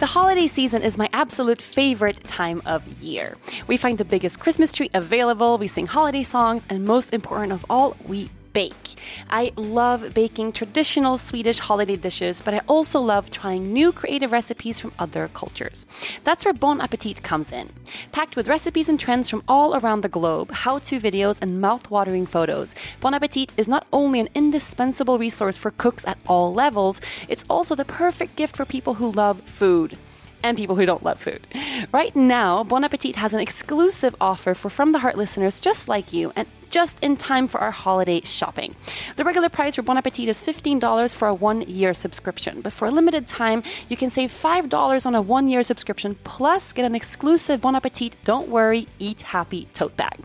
The holiday season is my absolute favorite time of year. We find the biggest Christmas tree available, we sing holiday songs, and most important of all, we bake. I love baking traditional Swedish holiday dishes, but I also love trying new creative recipes from other cultures. That's where Bon Appetit comes in. Packed with recipes and trends from all around the globe, how to videos, and mouth watering photos, Bon Appetit is not only an indispensable resource for cooks at all levels, it's also the perfect gift for people who love food and people who don't love food. Right now, Bon Appetit has an exclusive offer for From the Heart listeners just like you and just in time for our holiday shopping. The regular price for Bon Appetit is $15 for a one year subscription, but for a limited time, you can save $5 on a one year subscription plus get an exclusive Bon Appetit Don't Worry, Eat Happy tote bag.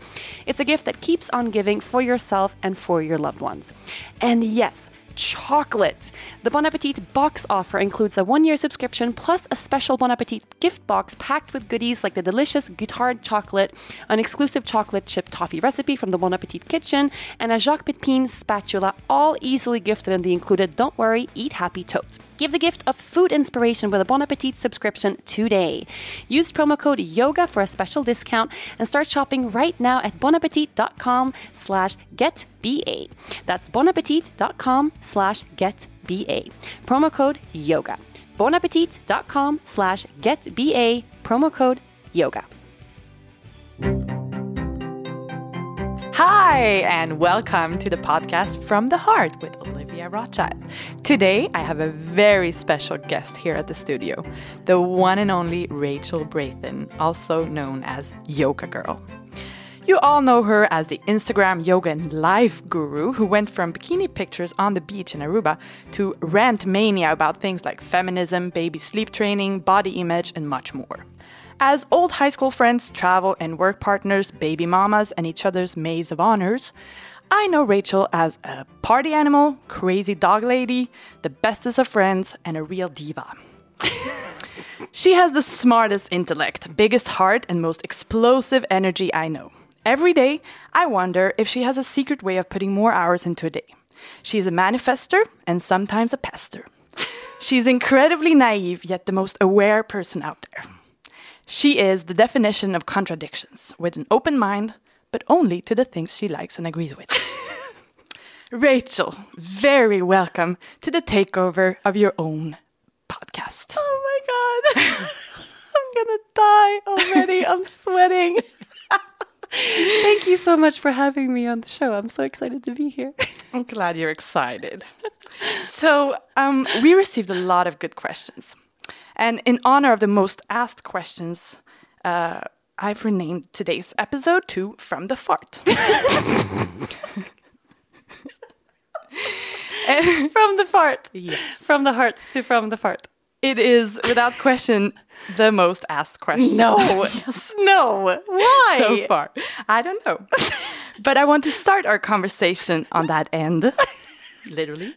It's a gift that keeps on giving for yourself and for your loved ones. And yes, chocolate. The Bon Appetit box offer includes a one year subscription plus a special Bon Appetit gift box packed with goodies like the delicious Guittard chocolate, an exclusive chocolate chip toffee recipe from the Bon Appetit kitchen, and a Jacques Pepin spatula, all easily gifted in the included Don't Worry, Eat Happy tote. Give the gift of food inspiration with a Bon Appetit subscription today. Use promo code YOGA for a special discount and start shopping right now at bonappetit.com slash getba. That's bonappetit.com slash getba. Promo code YOGA. bonappetit.com slash getba. Promo code YOGA. Hi, and welcome to the podcast From the Heart with Olivia Rothschild. Today, I have a very special guest here at the studio, the one and only Rachel Brathen, also known as Yoga Girl. You all know her as the Instagram yoga and life guru who went from bikini pictures on the beach in Aruba to rant mania about things like feminism, baby sleep training, body image, and much more. As old high school friends, travel and work partners, baby mamas, and each other's maids of honors, I know Rachel as a party animal, crazy dog lady, the bestest of friends, and a real diva. she has the smartest intellect, biggest heart, and most explosive energy I know. Every day, I wonder if she has a secret way of putting more hours into a day. She's a manifester and sometimes a pester. She's incredibly naive, yet the most aware person out there. She is the definition of contradictions, with an open mind, but only to the things she likes and agrees with. Rachel, very welcome to the takeover of your own podcast. Oh my God. I'm gonna die already. I'm sweating. Thank you so much for having me on the show. I'm so excited to be here. I'm glad you're excited. So, um, we received a lot of good questions. And in honor of the most asked questions, uh, I've renamed today's episode to From the Fart. From the fart. Yes. From the heart to from the fart. It is, without question, the most asked question. No. yes. No. Why? So far. I don't know. but I want to start our conversation on that end. Literally.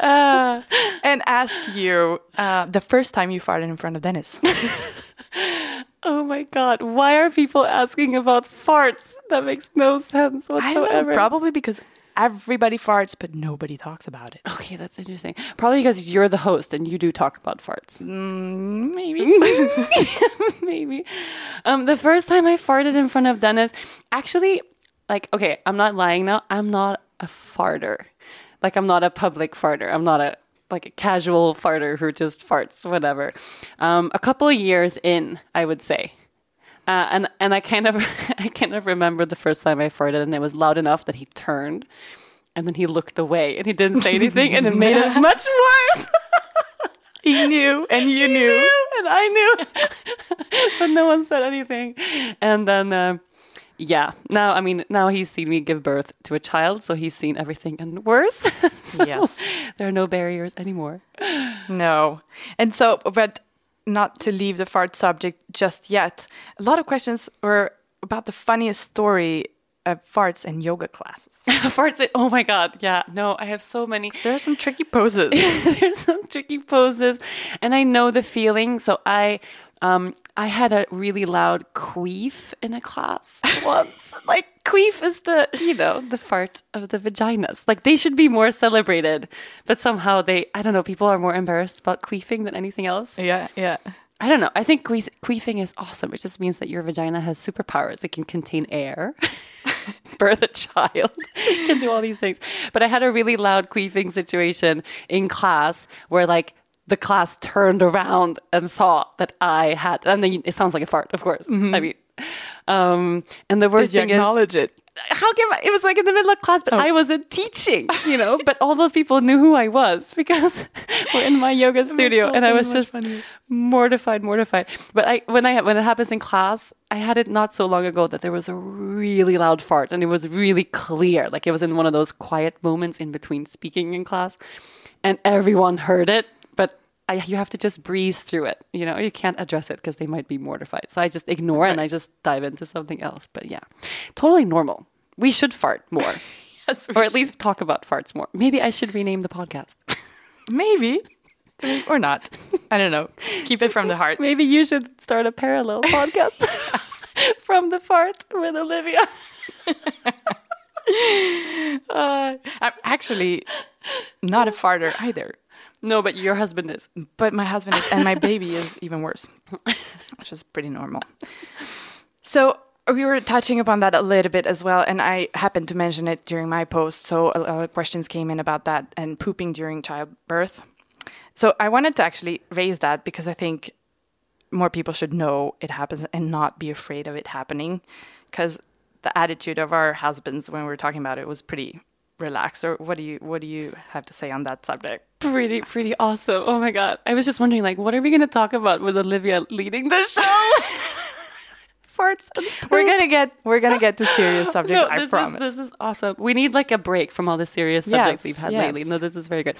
uh, and ask you uh, the first time you farted in front of Dennis. Oh my god, why are people asking about farts? That makes no sense whatsoever. know, probably because everybody farts, but nobody talks about it. Okay, that's interesting. Probably because you're the host and you do talk about farts. Mm, maybe. Maybe. Um, the first time I farted in front of Dennis, actually, like, okay, I'm not lying now. I'm not a farter. Like, I'm not a public farter. I'm not a like a casual farter who just farts, whatever. Um, a couple of years in, I would say. Uh, and and I kind of I kind of remember the first time I farted, and it was loud enough that he turned, and then he looked away, and he didn't say anything, and it made it much worse. he knew, and you knew. and I knew, but no one said anything. And then, uh, yeah, now I mean, now he's seen me give birth to a child, so he's seen everything and worse. So Yes. there are no barriers anymore. No. And so, but not to leave the fart subject just yet, a lot of questions were about the funniest story of farts and yoga classes. Farts. Oh my god, yeah. No, I have so many. There are some tricky poses. There's some tricky poses, and I know the feeling. So I, um, I had a really loud queef in a class once. like queef is the, you know, the fart of the vaginas. Like they should be more celebrated, but somehow they, I don't know, people are more embarrassed about queefing than anything else. yeah, yeah. I don't know. I think queef- queefing is awesome. It just means that your vagina has superpowers. It can contain air, birth a child, can do all these things. But I had a really loud queefing situation in class where like the class turned around and saw that I had, and then it sounds like a fart, of course. I mean, um, and the worst thing is, acknowledge it? how can I, it was like in the middle of class, but I wasn't teaching, you know. but all those people knew who I was because we're in my yoga studio, and I was just mortified, mortified. But I when I when it happens in class, I had it not so long ago that there was a really loud fart, and it was really clear, like it was in one of those quiet moments in between speaking in class, and everyone heard it, but. I, you have to just breeze through it, you know. You can't address it because they might be mortified. So I just ignore and I just dive into something else. But yeah, totally normal. We should fart more. Yes, or at least talk about farts more. Maybe I should rename the podcast. maybe or not. I don't know. Keep it from the heart. Maybe you should start a parallel podcast from the fart with Olivia. Uh, I'm actually not a farter either. No, but your husband is. But my husband is, and my baby is even worse, which is pretty normal. So we were touching upon that a little bit as well, and I happened to mention it during my post. So a lot of questions came in about that and pooping during childbirth. So I wanted to actually raise that because I think more people should know it happens and not be afraid of it happening. Because the attitude of our husbands when we were talking about it was pretty relaxed. Or what do you what do you have to say on that subject? Pretty, pretty awesome. Oh my God. I was just wondering, like, what are we going to talk about with Olivia leading the show? Farts. and We're gonna get we're gonna get to serious subjects. I this promise. Is, this is awesome. We need like a break from all the serious subjects Yes, we've had yes. lately. No, this is very good.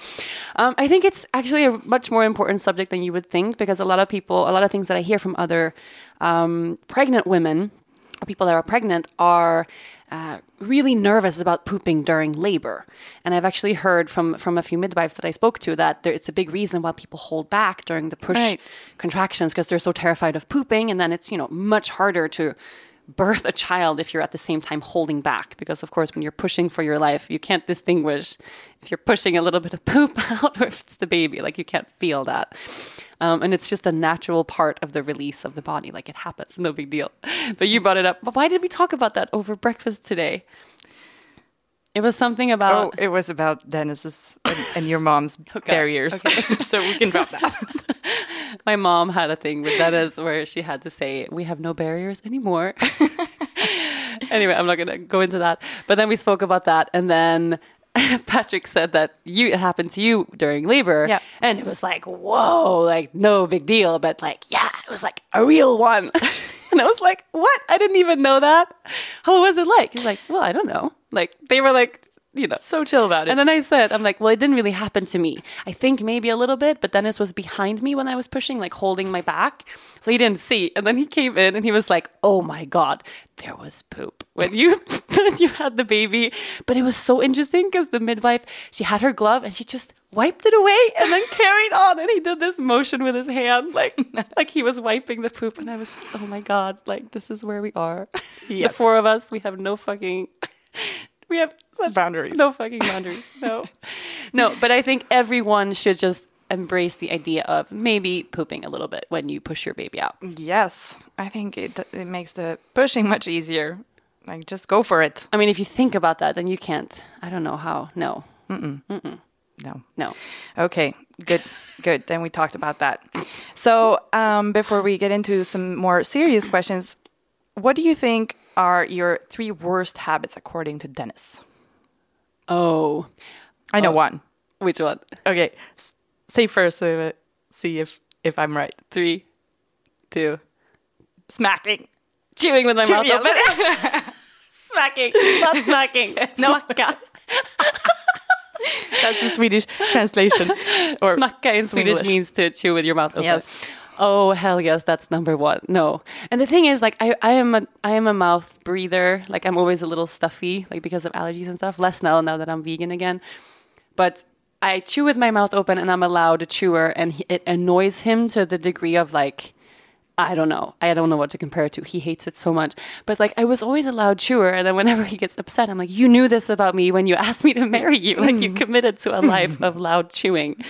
Um, I think it's actually a much more important subject than you would think because a lot of people, a lot of things that I hear from other um, pregnant women or people that are pregnant are uh, really nervous about pooping during labor. And I've actually heard from from a few midwives that I spoke to that there, it's a big reason why people hold back during the push Right. contractions because they're so terrified of pooping, and then it's you know much harder to birth a child if you're at the same time holding back because of course when you're pushing for your life you can't distinguish if you're pushing a little bit of poop out or if it's the baby. Like you can't feel that. Um, and it's just a natural part of the release of the body. Like it happens. No big deal. But you brought it up. But why did we talk about that over breakfast today? It was something about Oh, it was about Dennis's and, and your mom's barriers. okay. so we can drop that. my mom had a thing with that is where she had to say we have no barriers anymore. Anyway i'm not going to go into that. But then we spoke about that and then patrick said that you it happened to you during labor Yeah. and it was like whoa like no big deal but like yeah it was like a real one. And i was like what? I didn't even know that. How was it like? He's like well i don't know. Like they were like, you know, So chill about it. and then I said, I'm like, well, it didn't really happen to me. I think maybe a little bit, but Dennis was behind me when I was pushing, like holding my back. So he didn't see. And then he came in and he was like, oh my God, there was poop when you, when you had the baby. But it was so interesting because the midwife, she had her glove and she just wiped it away and then carried on. And he did this motion with his hand, like, like he was wiping the poop. And I was just, oh my God, like this is where we are. the four of us, we have no fucking, we have such Boundaries. no fucking boundaries. No. no, but I think everyone should just embrace the idea of maybe pooping a little bit when you push your baby out. yes, I think it it makes the pushing much easier. Like just go for it. I mean, if you think about that, then you can't. I don't know how. No, No. no. Okay, good, good. Then we talked about that. So, um, before we get into some more serious questions, what do you think are your three worst habits according to Dennis? Oh, I know one. which one? Okay, s- say first, uh, see if if I'm right. Three, two, Smacking. chewing with my mouth open. smacking, not smacking. Smacka. That's the Swedish translation. Or Smacka in Swedish Swedish. means to chew with your mouth open. Yes. Oh hell yes, that's number one. No, and the thing is, like, I, I am a I am a mouth breather. Like, I'm always a little stuffy, like because of allergies and stuff. Less now, now that I'm vegan again. But I chew with my mouth open, and I'm a loud chewer, and he, it annoys him to the degree of like, I don't know. I don't know what to compare it to. He hates it so much. But like, I was always a loud chewer, and then whenever he gets upset, I'm like, "You knew this about me when you asked me to marry you. Like, you mm. committed to a life of loud chewing."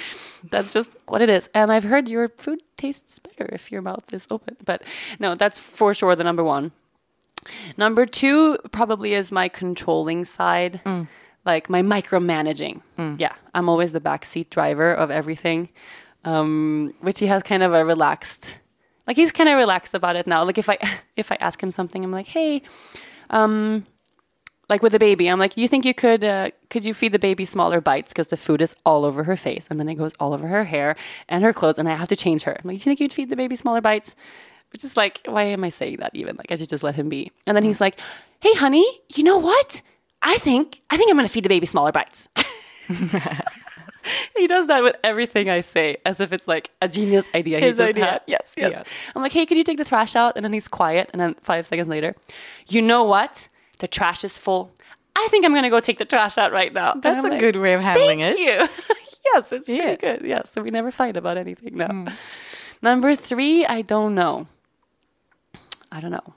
That's just what it is. And I've heard your food tastes better if your mouth is open. But no, that's for sure the number one. Number two probably is my controlling side, mm. like my micromanaging. Mm. Yeah, I'm always the backseat driver of everything, um, which he has kind of a relaxed, like he's kind of relaxed about it now. Like if I if I ask him something, I'm like, hey, um, like with the baby, I'm like, you think you could uh, could you feed the baby smaller bites because the food is all over her face and then it goes all over her hair and her clothes and I have to change her. I'm like, do you think you'd feed the baby smaller bites? Which is like, why am I saying that even? Like I should just let him be. And then he's like, hey, honey, you know what? I think I think I'm gonna feed the baby smaller bites. he does that with everything I say, as if it's like a genius idea. His he just idea. Had. Yes, yes, Yes. I'm like, hey, can you take the trash out? And then he's quiet. And then five seconds later, you know what? The trash is full. I think I'm gonna go take the trash out right now. That's a like, good way of handling it. Thank it. you. yes, it's Yeah. pretty good. Yes, so we never fight about anything. No. Hmm. Number three, I don't know. I don't know.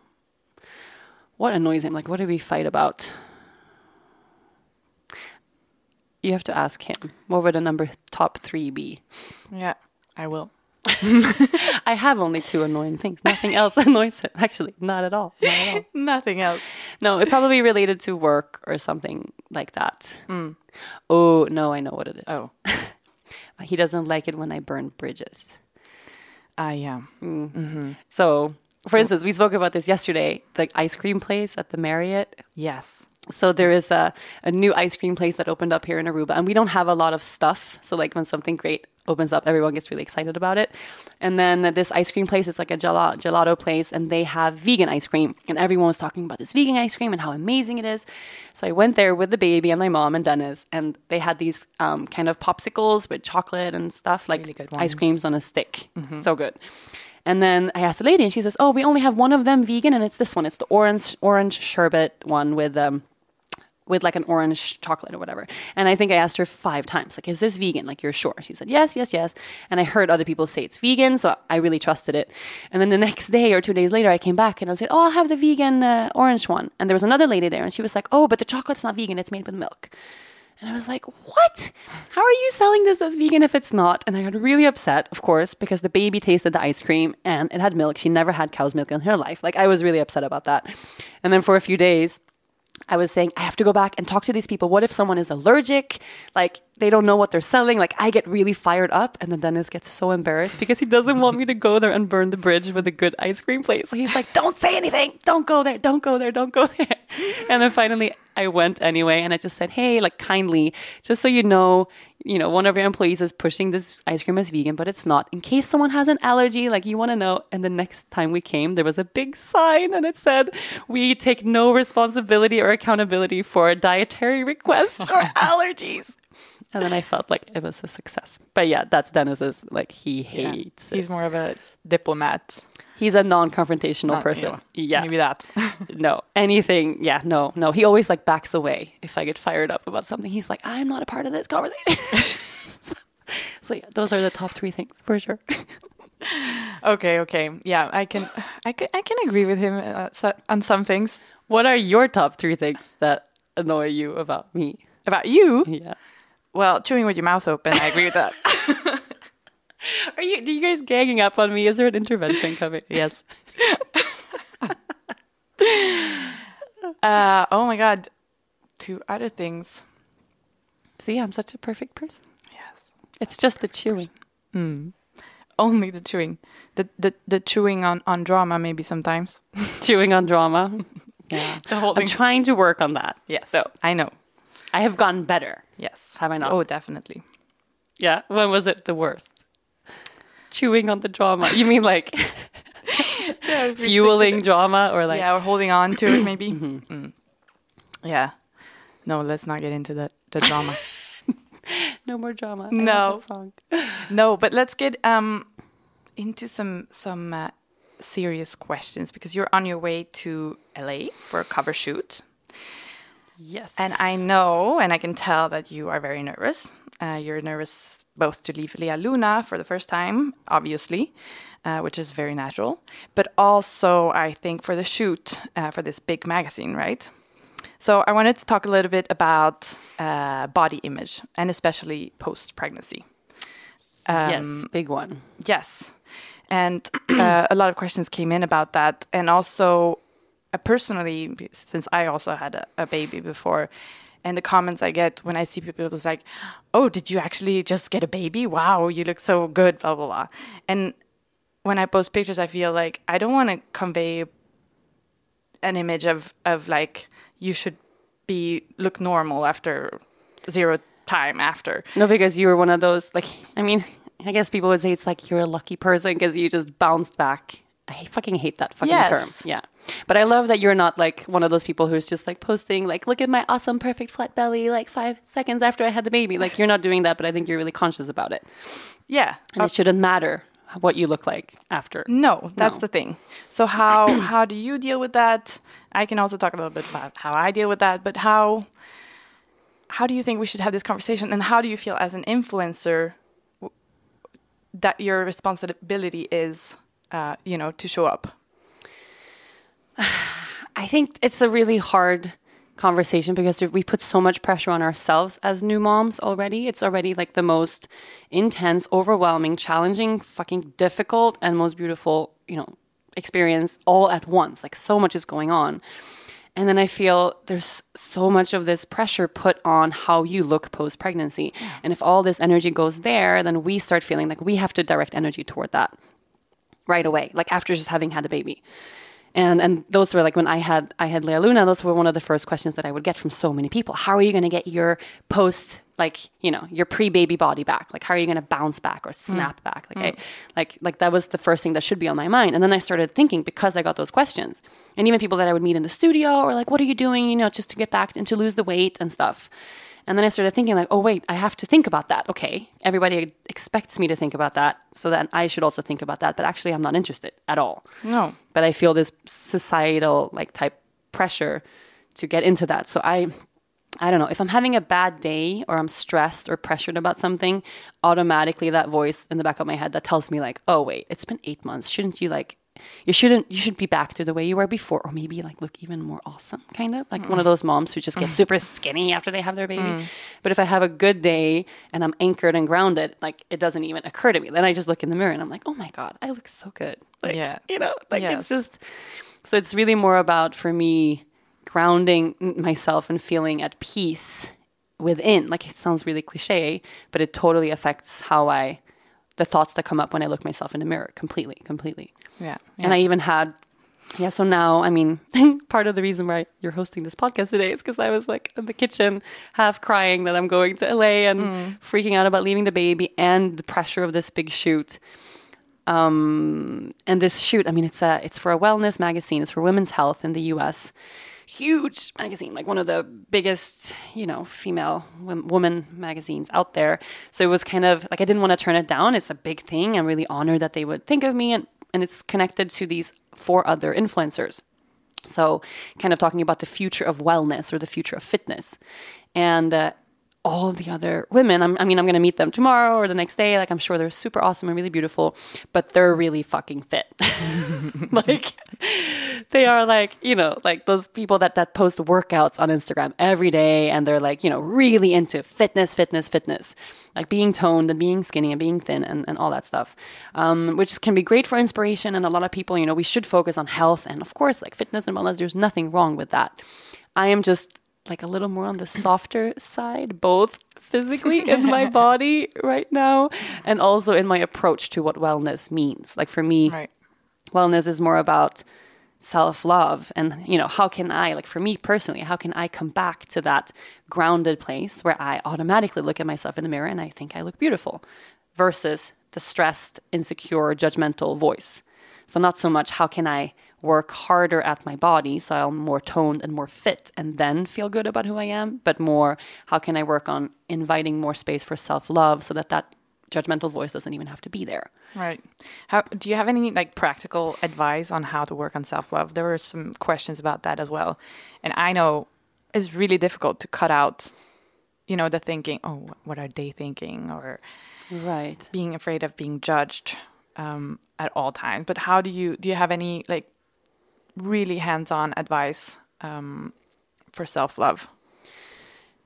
What annoys him? Like, what do we fight about? You have to ask him. What would the number top three be? Yeah, I will. I have only two annoying things. Nothing else annoys him. Actually, not at all. Not at all. Nothing else. No, it probably related to work or something like that. Mm. Oh no, I know what it is. Oh, He doesn't like it when I burn bridges. Ah, I am. Mm. Mm-hmm. So, for instance, we spoke about this yesterday. The ice cream place at the Marriott. Yes. So there is a, a new ice cream place that opened up here in Aruba, and we don't have a lot of stuff. So like when something great opens up, everyone gets really excited about it. And then this ice cream place, it's like a gelato, gelato place, and they have vegan ice cream, and everyone was talking about this vegan ice cream and how amazing it is. So I went there with the baby and my mom and Dennis, and they had these um, kind of popsicles with chocolate and stuff, like Really ice creams on a stick. So good. And then I asked the lady, and she says, "Oh, we only have one of them vegan, and it's this one. It's the orange orange sherbet one with um, with like an orange chocolate or whatever. And I think I asked her five times, like, is this vegan? Like, you're sure? She said, yes, yes, yes. And I heard other people say it's vegan, so I really trusted it. And then the next day or two days later, I came back and I said, oh, I'll have the vegan uh, orange one. And there was another lady there, and she was like, oh, but the chocolate's not vegan, it's made with milk. And I was like, what? How are you selling this as vegan if it's not? And I got really upset, of course, because the baby tasted the ice cream and it had milk. She never had cow's milk in her life. Like, I was really upset about that. And then for a few days, I was saying, I have to go back and talk to these people. What if someone is allergic? Like, they don't know what they're selling. Like I get really fired up, and the Dennis gets so embarrassed because he doesn't want me to go there and burn the bridge with a good ice cream place. So he's like, "Don't say anything. Don't go there. Don't go there. Don't go there." And then finally, I went anyway, and I just said, "Hey, like kindly, just so you know, you know, one of your employees is pushing this ice cream as vegan, but it's not. In case someone has an allergy, like you want to know." And the next time we came, there was a big sign, and it said, "We take no responsibility or accountability for dietary requests or allergies." And then I felt like it was a success. But yeah, that's Dennis's. Like he hates. He's it. more of a diplomat. He's a non-confrontational Not- person. yeah, Yeah, maybe that. no anything. Yeah, no, no. He always like backs away if I get fired up about something. He's like, I'm not a part of this conversation. so yeah, those are the top three things for sure. okay, okay, yeah, I can, I can, I can agree with him uh, so, on some things. What are your top three things that annoy you about me? About you, Yeah. Well, chewing with your mouth open, I agree with that. Are you? Are you guys ganging up on me? Is there an intervention coming? yes. uh, oh my god, two other things. See, I'm such a perfect person. Yes. It's just the chewing. Only the chewing, the the, the chewing on on drama maybe sometimes. chewing on drama. Yeah. The whole I'm trying to work on that. Yes, So I know. I have gotten better. Yes, Have I not? Oh, definitely. Yeah. When was it the worst? Chewing on the drama. You mean like fueling drama or like yeah, or holding on to it maybe. Mm. Yeah. No, let's not get into the the drama. no more drama? No. song. no, but let's get um into some some uh, serious questions because you're on your way to LA for a cover shoot. Yes. And I know and I can tell that you are very nervous. Uh, you're nervous both to leave Lea Luna for the first time, obviously, uh, which is very natural, but also I think for the shoot uh, for this big magazine, right? So I wanted to talk a little bit about uh, body image and especially post pregnancy. yes, big one. Yes. And uh, a lot of questions came in about that. And also, Uh, personally, since I also had a, a baby before, and the comments I get when I see people is like, oh, did you actually just get a baby? Wow, you look so good, blah, blah, blah. And when I post pictures, I feel like I don't want to convey an image of, of like, you should be look normal after zero time after. No, because you were one of those like I mean, I guess people would say it's like you're a lucky person because you just bounced back. I fucking hate that fucking Yes. term. Yeah. But I love that you're not like one of those people who's just like posting like look at my awesome perfect flat belly like 5 seconds after I had the baby. Like you're not doing that, but I think you're really conscious about it. Yeah. And it shouldn't matter what you look like after. No, that's No. the thing. So how how do you deal with that? I can also talk a little bit about how I deal with that, but how how do you think we should have this conversation and how do you feel as an influencer w- that your responsibility is uh, you know, to show up? I think it's a really hard conversation because we put so much pressure on ourselves as new moms already. It's already like the most intense, overwhelming, challenging, fucking difficult, and most beautiful, you know, experience all at once. Like so much is going on. And then I feel there's so much of this pressure put on how you look post pregnancy. And if all this energy goes there, then we start feeling like we have to direct energy toward that right away, like after just having had a baby. And and those were like when I had I had Lea Luna, those were one of the first questions that I would get from so many people. How are you gonna get your post like, you know, your pre baby body back? Like how are you gonna bounce back or mm. snap back? Like I mm. like like that was the first thing that should be on my mind. And then I started thinking because I got those questions. And even people that I would meet in the studio or like, what are you doing, you know, just to get back and to lose the weight and stuff. And then I started thinking, like, oh, wait, I have to think about that. Okay. Everybody expects me to think about that. So then I should also think about that. But actually, I'm not interested at all. No. But I feel this societal, like, type pressure to get into that. So I. I don't know. If I'm having a bad day or I'm stressed or pressured about something, automatically that voice in the back of my head that tells me like, "Oh wait, it's been 8 months. Shouldn't you like you shouldn't you should be back to the way you were before or maybe like look even more awesome kind of like one of mm. those moms who just get mm. super skinny after they have their baby mm. but if i have a good day and i'm anchored and grounded like it doesn't even occur to me then i just look in the mirror and i'm like oh my god i look so good like, Yeah. you know like Yes. it's just so it's really more about for me grounding myself and feeling at peace within. Like it sounds really cliche, but it totally affects how I, the thoughts that come up when I look myself in the mirror completely, completely. Yeah. And I even had, yeah, so now, I mean, part of the reason why you're hosting this podcast today is because I was like in the kitchen, half crying that I'm going to LA and freaking out about leaving the baby and the pressure of this big shoot. Um, and this shoot, I mean, it's a, it's for a wellness magazine. It's for women's health in the U.S. Huge magazine, like one of the biggest, you know, female wom- woman magazines out there. So it was kind of like I didn't want to turn it down. It's a big thing. I'm really honored that they would think of me, and and it's connected to these four other influencers. So, kind of talking about the future of wellness or the future of fitness. And uh, all the other women, I'm, I mean, I'm going to meet them tomorrow or the next day. Like, I'm sure they're super awesome and really beautiful, but they're really fucking fit. like, they are like, you know, like those people that, that post workouts on Instagram every day and they're like, you know, really into fitness, fitness, fitness, like being toned and being skinny and being thin and, and all that stuff, um, which can be great for inspiration. And a lot of people, you know, we should focus on health and, of course, like fitness and wellness. There's nothing wrong with that. I am just like a little more on the softer side, both physically in my body right now and also in my approach to what wellness means. Like for me, Right. wellness is more about self love and you know how can i like for me personally how can i come back to that grounded place where i automatically look at myself in the mirror and i think i look beautiful versus the stressed insecure judgmental voice so not so much how can i work harder at my body so i'm more toned and more fit and then feel good about who i am but more how can i work on inviting more space for self love so that that judgmental voice doesn't even have to be there Right. How do you have any like practical advice on how to work on self love? There were some questions about that as well, and I know it's really difficult to cut out, you know, the thinking. Oh, what are they thinking? Or right being afraid of being judged um, at all times. But how do you do? You have any like really hands on advice um, for self love?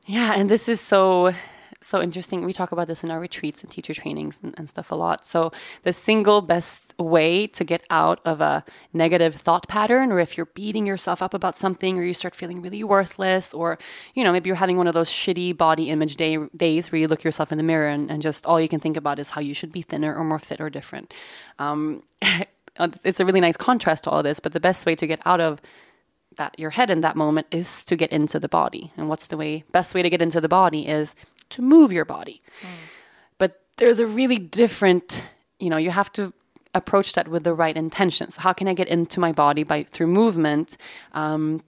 Yeah, and this is so so interesting. We talk about this in our retreats and teacher trainings and, and, stuff a lot. So the single best way to get out of a negative thought pattern, or if you're beating yourself up about something, or you start feeling really worthless, or you know maybe you're having one of those shitty body image day, days where you look yourself in the mirror and, and just all you can think about is how you should be thinner or more fit or different. Um, it's a really nice contrast to all this, but the best way to get out of that your head in that moment is to get into the body. And what's the way best way to get into the body is to move your body. Mm. But there's a really different, you know, you have to approach that with the right intentions. How can I get into my body by through movement um,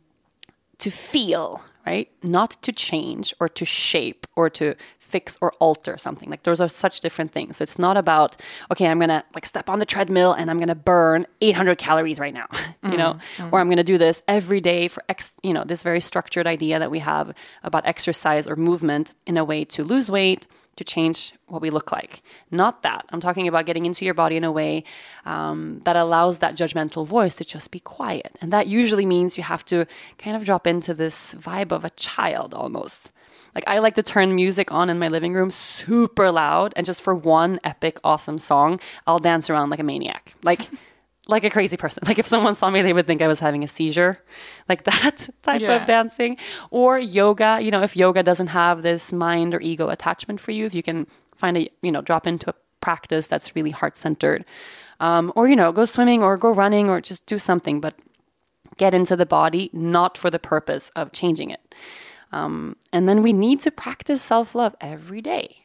to feel, right? Not to change or to shape or to fix or alter something. Like those are such different things. So it's not about okay, I'm gonna like step on the treadmill and I'm gonna burn 800 calories right now, you mm, know, mm. or I'm gonna do this every day for X, you know, this very structured idea that we have about exercise or movement in a way to lose weight, to change what we look like. Not that. I'm talking about getting into your body in a way um, that allows that judgmental voice to just be quiet. And that usually means you have to kind of drop into this vibe of a child almost. Like I like to turn music on in my living room super loud and just for one epic awesome song, I'll dance around like a maniac. Like like a crazy person. Like if someone saw me, they would think I was having a seizure, like that type yeah. of dancing. Or yoga, you know, if yoga doesn't have this mind or ego attachment for you, if you can find a, you know, drop into a practice that's really heart centered, um, or, you know, go swimming or go running or just do something, but get into the body, not for the purpose of changing it. Um, and then we need to practice self love every day.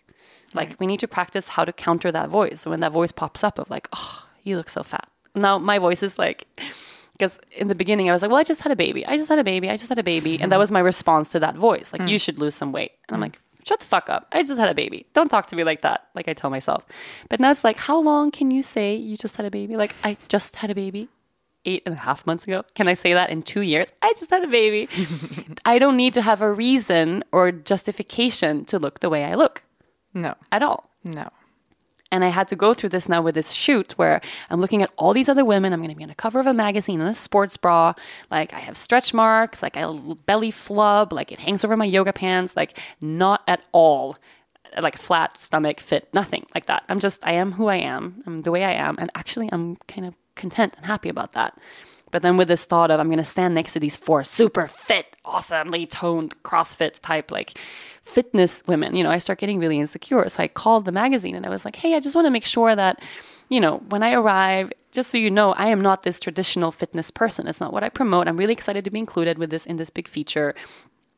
Like right. we need to practice how to counter that voice. So when that voice pops up of like, oh, you look so fat. Now my voice is like, because in the beginning I was like, well, I just had a baby. I just had a baby. I just had a baby. And that was my response to that voice. Like, mm. you should lose some weight. And I'm like, shut the fuck up. I just had a baby. Don't talk to me like that. Like I tell myself. But now it's like, how long can you say you just had a baby? Like, I just had a baby eight and a half months ago. Can I say that in two years? I just had a baby. I don't need to have a reason or justification to look the way I look. No. At all. No. And I had to go through this now with this shoot where I'm looking at all these other women. I'm going to be on a cover of a magazine in a sports bra. Like I have stretch marks, like I belly flub, like it hangs over my yoga pants, like not at all like flat stomach fit, nothing like that. I'm just, I am who I am. I'm the way I am. And actually, I'm kind of content and happy about that. But then with this thought of I'm going to stand next to these four super fit, awesomely toned CrossFit type, like fitness women, you know, I start getting really insecure. So I called the magazine and I was like, hey, I just want to make sure that, you know, when I arrive, just so you know, I am not this traditional fitness person. It's not what I promote. I'm really excited to be included with this in this big feature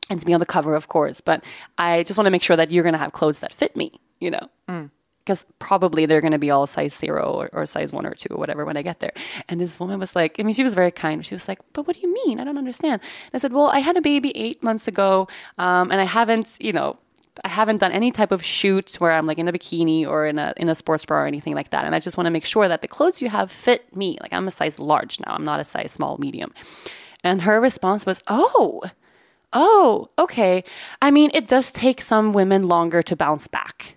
and to be on the cover, of course. But I just want to make sure that you're going to have clothes that fit me, you know? Mm. Because probably they're going to be all size zero or, or size one or two or whatever when I get there. And this woman was like, I mean, she was very kind. She was like, but what do you mean? I don't understand. And I said, well, I had a baby eight months ago um, and I haven't, you know, I haven't done any type of shoot where I'm like in a bikini or in a in a sports bra or anything like that. And I just want to make sure that the clothes you have fit me. Like I'm a size large now. I'm not a size small medium. And her response was, "Oh, oh, okay. I mean, it does take some women longer to bounce back."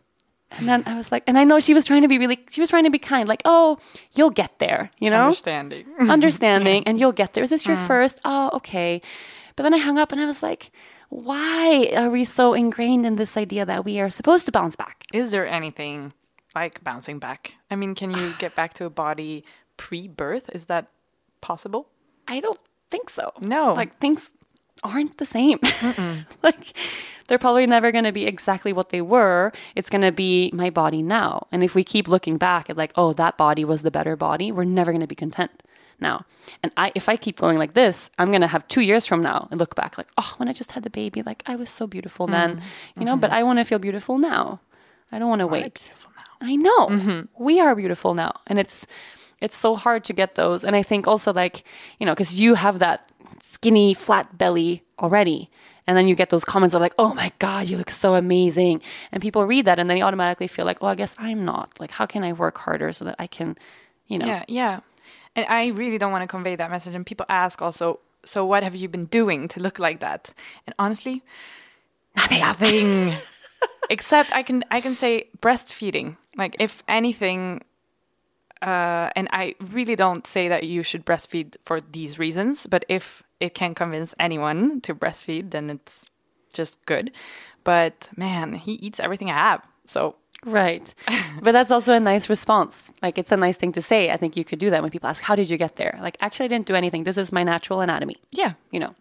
And then I was like, and I know she was trying to be really, she was trying to be kind, like, "Oh, you'll get there," you know, Understanding. understanding, and you'll get there. Is this your mm. first? Oh, okay. But then I hung up and I was like, why are we so ingrained in this idea that we are supposed to bounce back? Is there anything like bouncing back? I mean, can you get back to a body pre-birth? Is that possible? I don't think so. No. Like things aren't the same. like they're probably never going to be exactly what they were. It's going to be my body now. And if we keep looking back at like, oh, that body was the better body, we're never going to be content now. And I if I keep going like this, I'm going to have 2 years from now and look back like, oh, when I just had the baby, like I was so beautiful then, you know, but I want to feel beautiful now. I don't want to wait. I know. We are beautiful now. And it's it's so hard to get those. And I think also like, you know, because you have that skinny, flat belly already. And then you get those comments of like, oh my God, you look so amazing. And people read that and then they automatically feel like, oh, I guess I'm not. Like, how can I work harder so that I can, you know? Yeah, yeah. And I really don't want to convey that message. And people ask also, so what have you been doing to look like that? And honestly, nothing. Nothing. Except I can I can say breastfeeding. Like if anything, uh, and I really don't say that you should breastfeed for these reasons. But if it can convince anyone to breastfeed, then it's just good. But man, he eats everything I have. So Right. but that's also a nice response. Like, it's a nice thing to say. I think you could do that when people ask, How did you get there? Like, actually, I didn't do anything. This is my natural anatomy. yeah, you know.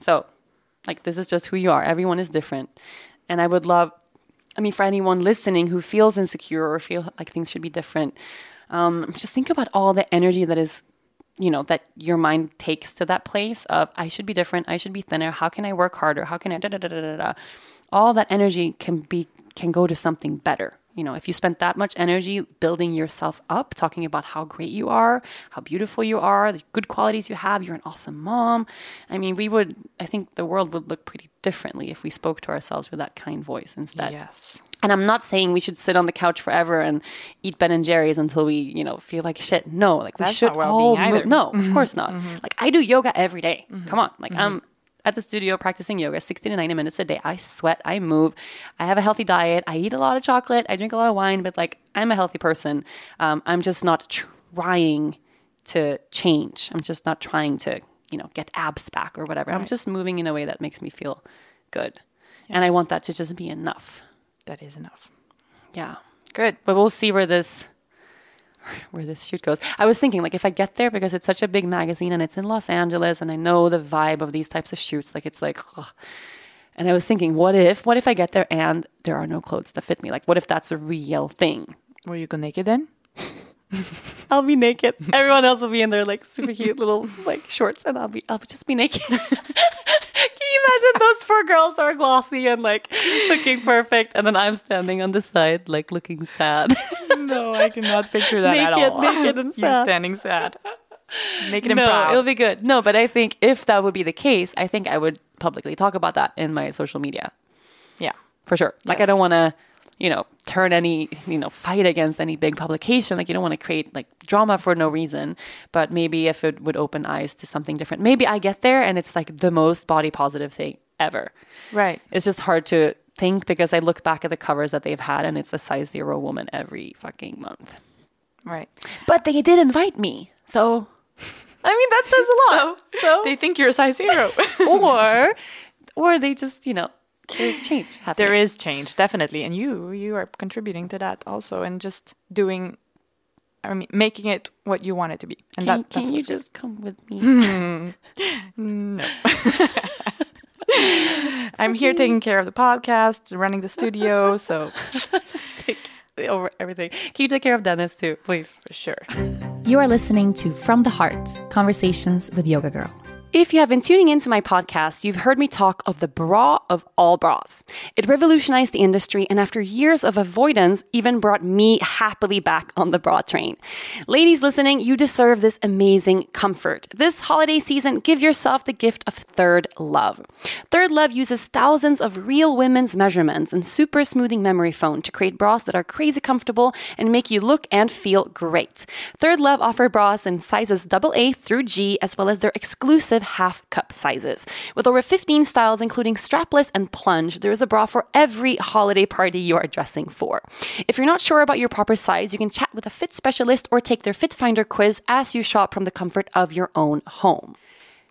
So, like, this is just who you are. Everyone is different. And I would love, I mean, for anyone listening who feels insecure or feel like things should be different, um, just think about all the energy that is, you know, that your mind takes to that place of, I should be different. I should be thinner. How can I work harder? How can I, da da da da da da. All that energy can be, can go to something better. You know, if you spent that much energy building yourself up, talking about how great you are, how beautiful you are, the good qualities you have, you're an awesome mom. I mean, we would, I think the world would look pretty differently if we spoke to ourselves with that kind voice instead. yes. And I'm not saying we should sit on the couch forever and eat Ben and Jerry's until we, you know, feel like shit. No, like we That's should not all either. No, of mm-hmm. course not. Mm-hmm. Like I do yoga every day. Mm-hmm. Come on, like I'm at the studio practicing yoga 60 to 90 minutes a day. I sweat, I move, I have a healthy diet, I eat a lot of chocolate, I drink a lot of wine, but like I'm a healthy person. Um, I'm just not trying to change. I'm just not trying to, you know, get abs back or whatever. I'm just moving in a way that makes me feel good. And I want that to just be enough. That is enough. Yeah. Good. But we'll see where this where this shoot goes. I was thinking like if I get there because it's such a big magazine and it's in Los Angeles and I know the vibe of these types of shoots like it's like ugh. and I was thinking what if what if I get there and there are no clothes that fit me? Like what if that's a real thing? Will you go naked then? I'll be naked. Everyone else will be in their like super cute little like shorts and I'll be I'll just be naked. Imagine those four girls are glossy and like looking perfect and then I'm standing on the side like looking sad. no, I cannot picture that at Naked, all. naked and sad. standing sad. Naked and no, proud. it'll be good. No, but I think if that would be the case, I think I would publicly talk about that in my social media yeah. for sure. Like I don't want to, you know, turn any, you know, fight against any big publication. Like you don't want to create like drama for no reason. But maybe if it would open eyes to something different, maybe I get there and it's like the most body positive thing ever. Right. It's just hard to think because I look back at the covers that they've had and it's a size zero woman every fucking month. Right. But they did invite me, so. I mean that says a lot. So, They think you're a size zero. or or they just you know there's change happening. there is change, definitely, and you you are contributing to that also, and just doing. I mean, making it what you want it to be, and Can, that, can that's you what's good. just come with me? no? I'm here taking care of the podcast, running the studio. So take over everything. Can you take care of Dennis too, please? For sure. You are listening to From the Heart Conversations with Yoga Girl. If you have been tuning into my podcast, you've heard me talk of the bra of all bras. It revolutionized the industry and after years of avoidance, even brought me happily back on the bra train. Ladies listening, you deserve this amazing comfort. This holiday season, give yourself the gift of Third Love. ThirdLove uses thousands of real women's measurements and super smoothing memory foam to create bras that are crazy comfortable and make you look and feel great. ThirdLove offer bras in sizes AA through G as well as their exclusive half cup sizes. With over 15 styles, including strapless and plunge, there is a bra for every holiday party you are dressing for. If you're not sure about your proper size, you can chat with a fit specialist or take their Fit Finder quiz as you shop from the comfort of your own home.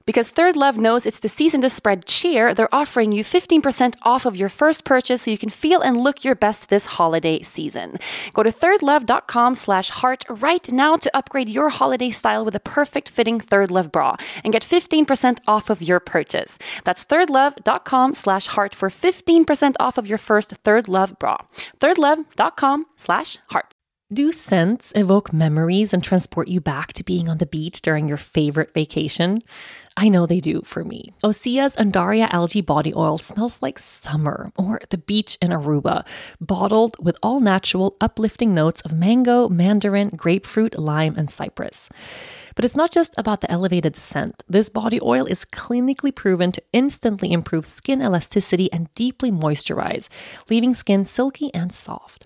Because ThirdLove knows it's the season to spread cheer, they're offering you 15% off of your first purchase so you can feel and look your best this holiday season. Go to thirdlove.com slash heart right now to upgrade your holiday style with a perfect fitting ThirdLove bra and get 15% off of your purchase. That's thirdlove.com slash heart for 15% off of your first ThirdLove bra. thirdlove.com slash heart. Do scents evoke memories and transport you back to being on the beach during your favorite vacation? I know they do for me. Osea's Undaria algae body oil smells like summer or the beach in Aruba, bottled with all natural, uplifting notes of mango, mandarin, grapefruit, lime, and cypress. But it's not just about the elevated scent. This body oil is clinically proven to instantly improve skin elasticity and deeply moisturize, leaving skin silky and soft.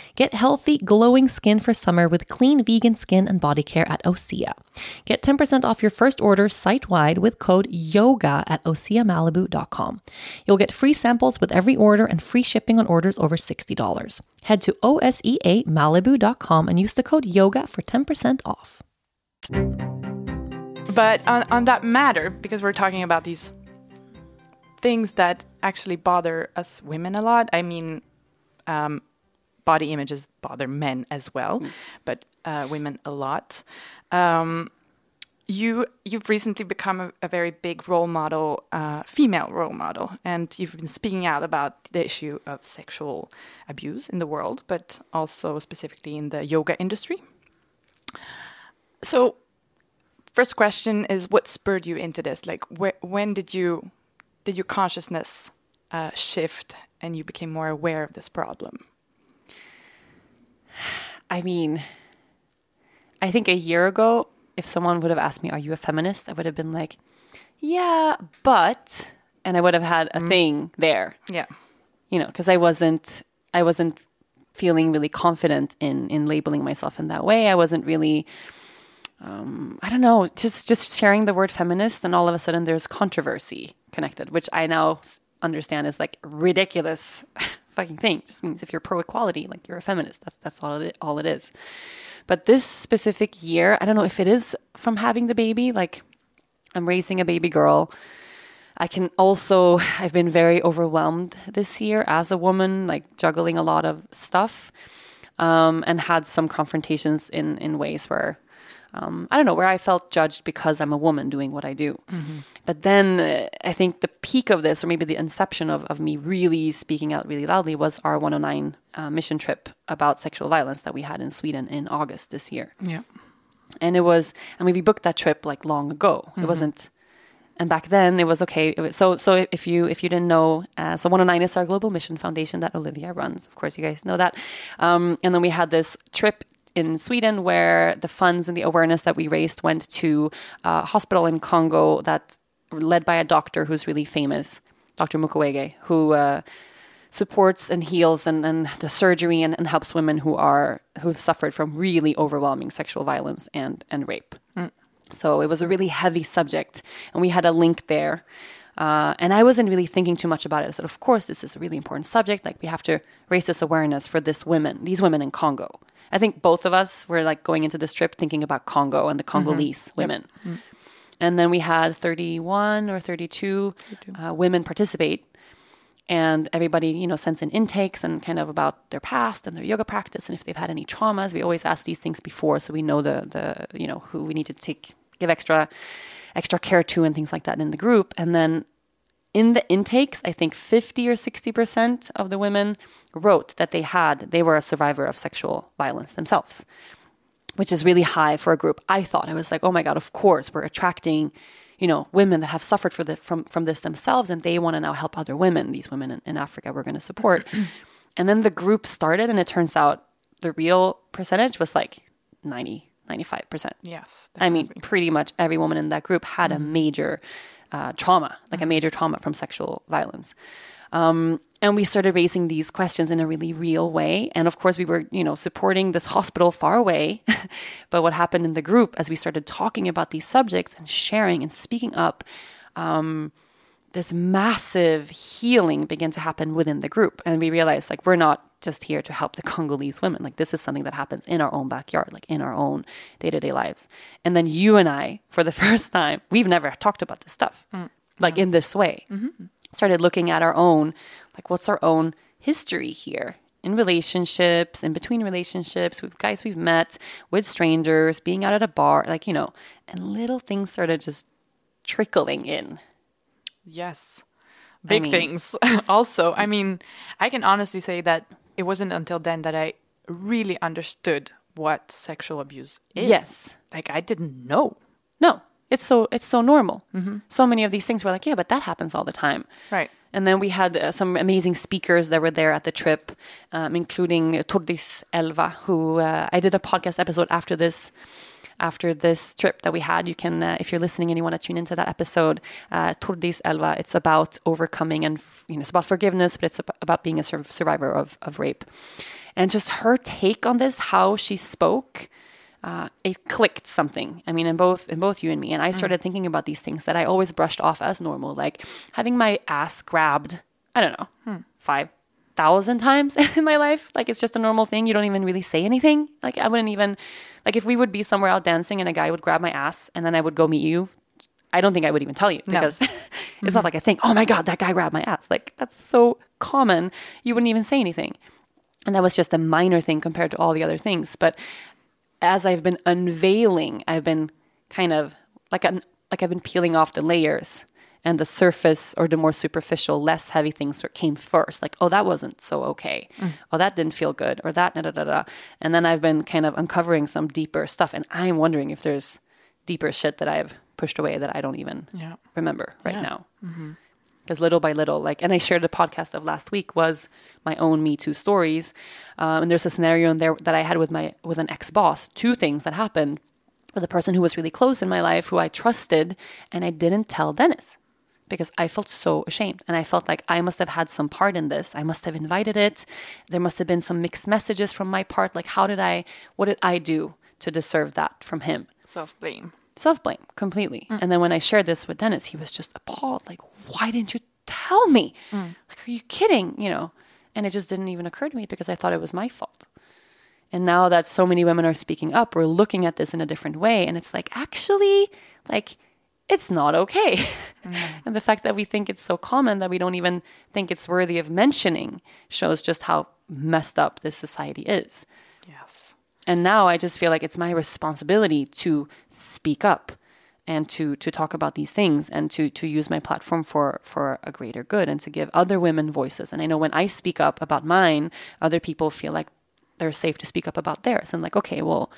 Get healthy, glowing skin for summer with clean vegan skin and body care at Osea. Get 10% off your first order site wide with code YOGA at OseaMalibu.com. You'll get free samples with every order and free shipping on orders over $60. Head to OSEAMalibu.com and use the code YOGA for 10% off. But on, on that matter, because we're talking about these things that actually bother us women a lot, I mean, um, body images bother men as well, mm. but uh, women a lot. Um, you you've recently become a, a very big role model, uh, female role model, and you've been speaking out about the issue of sexual abuse in the world, but also specifically in the yoga industry. So, first question is, what spurred you into this? Like, wh- when did you did your consciousness uh, shift and you became more aware of this problem? I mean, I think a year ago, if someone would have asked me, Are you a feminist? I would have been like, Yeah, but, and I would have had a mm. thing there. Yeah. You know, because I wasn't, I wasn't feeling really confident in in labeling myself in that way. I wasn't really um, I don't know, just just sharing the word feminist and all of a sudden there's controversy connected, which I now understand is like ridiculous fucking thing. It just means if you're pro equality, like you're a feminist. That's that's all it all it is. But this specific year, I don't know if it is from having the baby. Like I'm raising a baby girl. I can also I've been very overwhelmed this year as a woman, like juggling a lot of stuff, um, and had some confrontations in in ways where um, I don't know, where I felt judged because I'm a woman doing what I do. Mm-hmm. But then uh, I think the peak of this, or maybe the inception of, of me really speaking out really loudly, was our 109 uh, mission trip about sexual violence that we had in Sweden in August this year. Yeah. And it was, I mean, we booked that trip like long ago. Mm-hmm. It wasn't and back then it was okay. It was, so so if you if you didn't know, uh, so 109 is our global mission foundation that Olivia runs. Of course, you guys know that. Um, and then we had this trip in Sweden where the funds and the awareness that we raised went to a hospital in Congo that led by a doctor who's really famous, Dr. Mukwege, who uh, supports and heals and, and the surgery and, and helps women who are who've suffered from really overwhelming sexual violence and and rape. So it was a really heavy subject, and we had a link there. Uh, and I wasn't really thinking too much about it. I said, of course, this is a really important subject. Like we have to raise this awareness for this women, these women in Congo. I think both of us were like going into this trip thinking about Congo and the Congolese women. And then we had 31 or 32 uh, women participate. And everybody, you know, sends in intakes and kind of about their past and their yoga practice and if they've had any traumas. We always ask these things before so we know the the you know who we need to take give extra extra care to and things like that in the group. And then in the intakes, I think 50 or 60% of the women wrote that they had, they were a survivor of sexual violence themselves, which is really high for a group. I thought, I was like, oh my God, of course, we're attracting, you know, women that have suffered for the, from, from this themselves and they want to now help other women, these women in, in Africa we're going to support. and then the group started and it turns out the real percentage was like 90, 95%. Yes. I mean, pretty much every woman in that group had a mm-hmm. major uh, trauma, like a major trauma from sexual violence. Um, and we started raising these questions in a really real way. And of course, we were, you know, supporting this hospital far away. but what happened in the group as we started talking about these subjects and sharing and speaking up, um, this massive healing began to happen within the group. And we realized, like, we're not just here to help the Congolese women. Like, this is something that happens in our own backyard, like in our own day to day lives. And then you and I, for the first time, we've never talked about this stuff, mm, like in this way. Mm-hmm. Started looking at our own, like, what's our own history here? In relationships, in between relationships, with guys we've met, with strangers, being out at a bar, like, you know, and little things started just trickling in. Yes. Big mean- things. also, I mean, I can honestly say that it wasn't until then that I really understood what sexual abuse is. Yes. Like I didn't know. No, it's so it's so normal. So many of these things were like, yeah, but that happens all the time. Right. And then we had uh, some amazing speakers that were there at the trip, um, including Thordis Elva, who uh, I did a podcast episode after this. After this trip that we had, you can, uh, if you're listening and you want to tune into that episode, uh, Thordis Elva. It's about overcoming and you know, it's about forgiveness, but it's about being a sur- survivor of of rape, and just her take on this, how she spoke, uh, it clicked something. I mean, in both in both you and me, and I started thinking about these things that I always brushed off as normal, like having my ass grabbed. I don't know, five thousand times in my life. Like it's just a normal thing. You don't even really say anything. Like I wouldn't even like if we would be somewhere out dancing and a guy would grab my ass and then I would go meet you. I don't think I would even tell you because it's mm-hmm. not like I think, oh my god, that guy grabbed my ass. Like that's so common. You wouldn't even say anything. And that was just a minor thing compared to all the other things. But as I've been unveiling, I've been kind of like an, like I've been peeling off the layers and the surface or the more superficial, less heavy things came first. Like, oh, that wasn't so okay. Oh, that didn't feel good, or that da da da da. And then I've been kind of uncovering some deeper stuff, and I'm wondering if there's deeper shit that I've pushed away that I don't even Yeah. remember right Yeah. now because little by little like and i shared the podcast of last week was my own me too stories um, and there's a scenario in there that i had with my with an ex-boss two things that happened with a person who was really close in my life who i trusted and i didn't tell dennis because i felt so ashamed and i felt like i must have had some part in this i must have invited it there must have been some mixed messages from my part like how did i what did i do to deserve that from him Self blame. self blame completely. Mm. And then when I shared this with Dennis, he was just appalled. Like, why didn't you tell me? Mm. Like, are you kidding? You know? And it just didn't even occur to me because I thought it was my fault. And now that so many women are speaking up, we're looking at this in a different way. And it's like, actually, like, it's not okay. Mm. and the fact that we think it's so common that we don't even think it's worthy of mentioning shows just how messed up this society is. Yes. And now I just feel like it's my responsibility to speak up and to to talk about these things and to to use my platform for for a greater good and to give other women voices. And I know when I speak up about mine, other people feel like they're safe to speak up about theirs. And like, okay, well,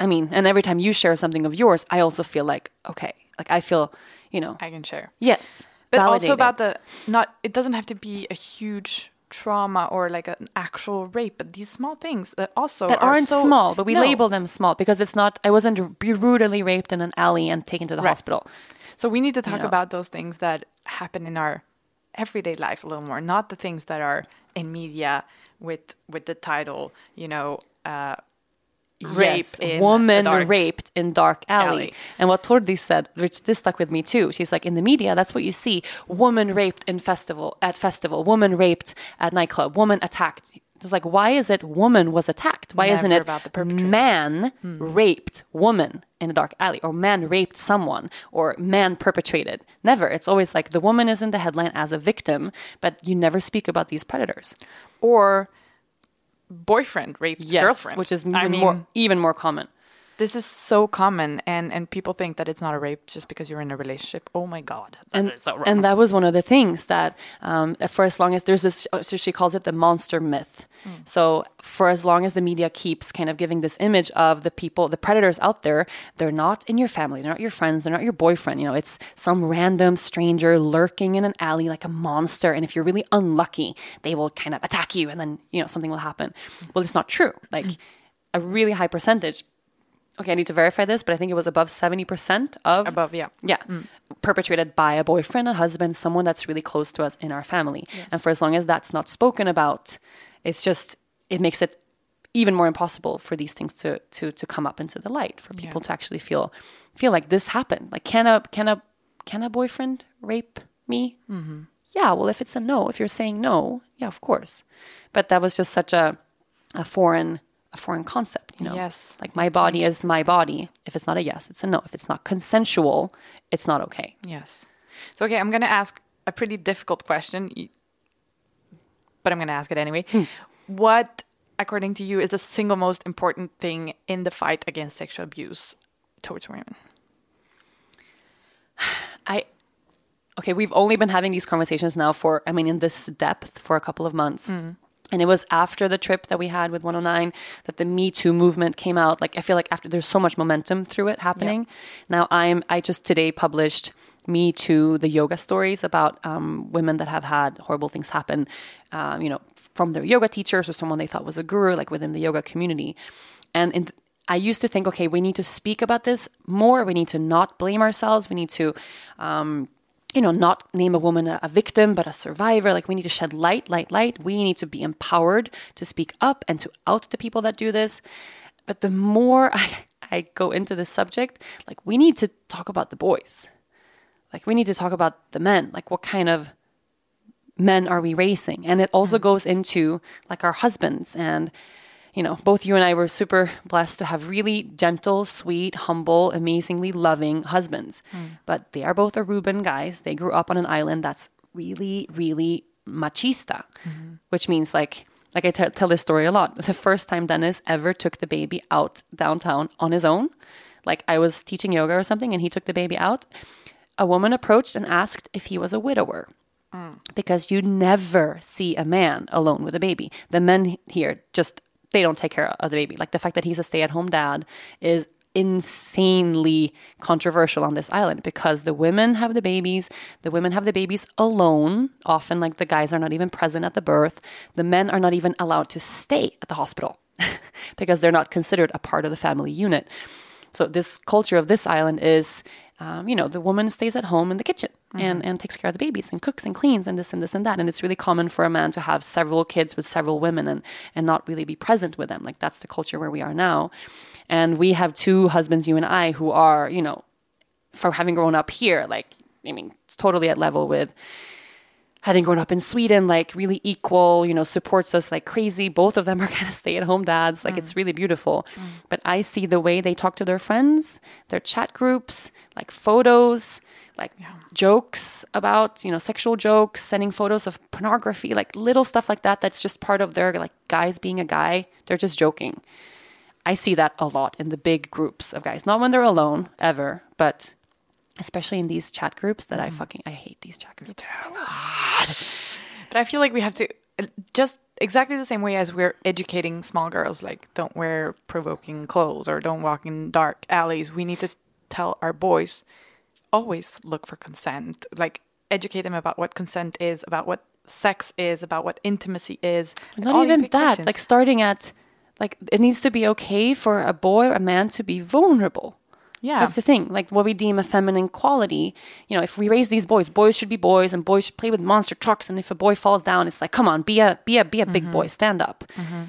I mean, and every time you share something of yours, I also feel like, okay, like I feel, you know, I can share. yes. But also about the not it doesn't have to be a huge trauma or like an actual rape, but these small things that also that are aren't so- small, but we No. label them small because it's not. I wasn't brutally raped in an alley and taken to the Right. hospital. So we need to talk know. about those things that happen in our everyday life a little more, not the things that are in media with with the title, you know, uh, rape Yes, in woman raped in dark alley. alley. And what Tordi said, which this stuck with me too. She's like, in the media, that's what you see: woman raped in festival at festival, woman raped at nightclub, woman attacked. It's like, why is it woman was attacked? Why isn't it about the perpetrator. man hmm. raped woman in a dark alley, or man raped someone, or man perpetrated? Never. It's always like the woman is in the headline as a victim, but you never speak about these predators. or boyfriend raped Yes, girlfriend, which is I mean, more even more common. This is so common, and and people think that it's not a rape just because you're in a relationship. Oh my god, that and is so and that was one of the things that um, for as long as there's this uh, so she calls it the monster myth. Mm. So for as long as the media keeps kind of giving this image of the people the predators out there they're not in your family they're not your friends they're not your boyfriend. You know it's some random stranger lurking in an alley like a monster and if you're really unlucky they will kind of attack you and then you know something will happen. Mm. Well it's not true. Like mm. a really high percentage okay i need to verify this but i think it was above 70% of above, yeah. yeah. Perpetrated by a boyfriend, a husband, someone that's really close to us in our family. And for as long as that's not spoken about, it's just, it makes it even more impossible for these things to, to, to come up into the light, for people to actually feel, feel like this happened. Like, can a, can a, can a boyfriend rape me? Mm-hmm. Yeah. Well, if it's a no, if you're saying no, yeah, of course. But that was just such a, a foreign, a foreign concept, you know? Yes. Like my body is my body. If it's not a yes, it's a no. If it's not consensual, it's not okay. Yes. So, okay, I'm going to ask a pretty difficult question, but I'm going to ask it anyway. Hmm. What, according to you, is the single most important thing in the fight against sexual abuse towards women? I okay, we've only been having these conversations now for I mean in this depth for a couple of months. Hmm. And it was after the trip that we had with 109 that the Me Too movement came out. Like I feel like after there's so much momentum through it happening. Now I'm I just today published Me Too, the yoga stories about um, women that have had horrible things happen, um, you know, from their yoga teachers or someone they thought was a guru, like within the yoga community. And in, I used to think, okay, we need to speak about this more. We need to not blame ourselves. We need to, um, you know, not name a woman a, a victim, but a survivor. Like we need to shed light, light, light. We need to be empowered to speak up and to out the people that do this. But the more I, I go into this subject, like we need to talk about the boys. Like we need to talk about the men. Like what kind of men are we raising? And it also mm. goes into like our husbands and you know, both you and I were super blessed to have really gentle, sweet, humble, amazingly loving husbands. Hmm. But they are both Aruban guys. They grew up on an island that's really, really machista, mm-hmm. which means like, like I t- tell this story a lot. The first time Dennis ever took the baby out downtown on his own, like I was teaching yoga or something, and he took the baby out. A woman approached and asked if he was a widower mm. because you never see a man alone with a baby. The men here just they don't take care of the baby. Like the fact that he's a stay-at-home dad is insanely controversial on this island because the women have the babies, the women have the babies alone. Often like the guys are not even present at the birth. The men are not even allowed to stay at the hospital because they're not considered a part of the family unit. So this culture of this island is, um, you know, the woman stays at home in the kitchen and, and takes care of the babies and cooks and cleans and this and this and that. And it's really common for a man to have several kids with several women and, and not really be present with them. Like that's the culture where we are now. And we have two husbands, you and I, who are, you know, from having grown up here, like, I mean, it's totally at level with having grown up in Sweden, like really equal, you know, supports us like crazy. Both of them are kind of stay at home dads. Like it's mm. really beautiful. Mm. But I see the way they talk to their friends, their chat groups, like photos, like jokes about, you know, sexual jokes, sending photos of pornography, like little stuff like that. That's just part of their like guys being a guy. They're just joking. I see that a lot in the big groups of guys. Not when they're alone ever, but especially in these chat groups that I fucking I hate these chat groups. But I feel like we have to uh, just exactly the same way as we're educating small girls, like don't wear provoking clothes or don't walk in dark alleys. We need to tell our boys always look for consent, like educate them about what consent is, about what sex is, about what intimacy is. Not even that. questions. Like starting at, like it needs to be okay for a boy or a man to be vulnerable. Yeah, That's the thing. Like what we deem a feminine quality. You know, if we raise these boys, boys should be boys, and boys should play with monster trucks. And if a boy falls down, it's like, come on, be a be a be a big Mm-hmm. boy, stand up.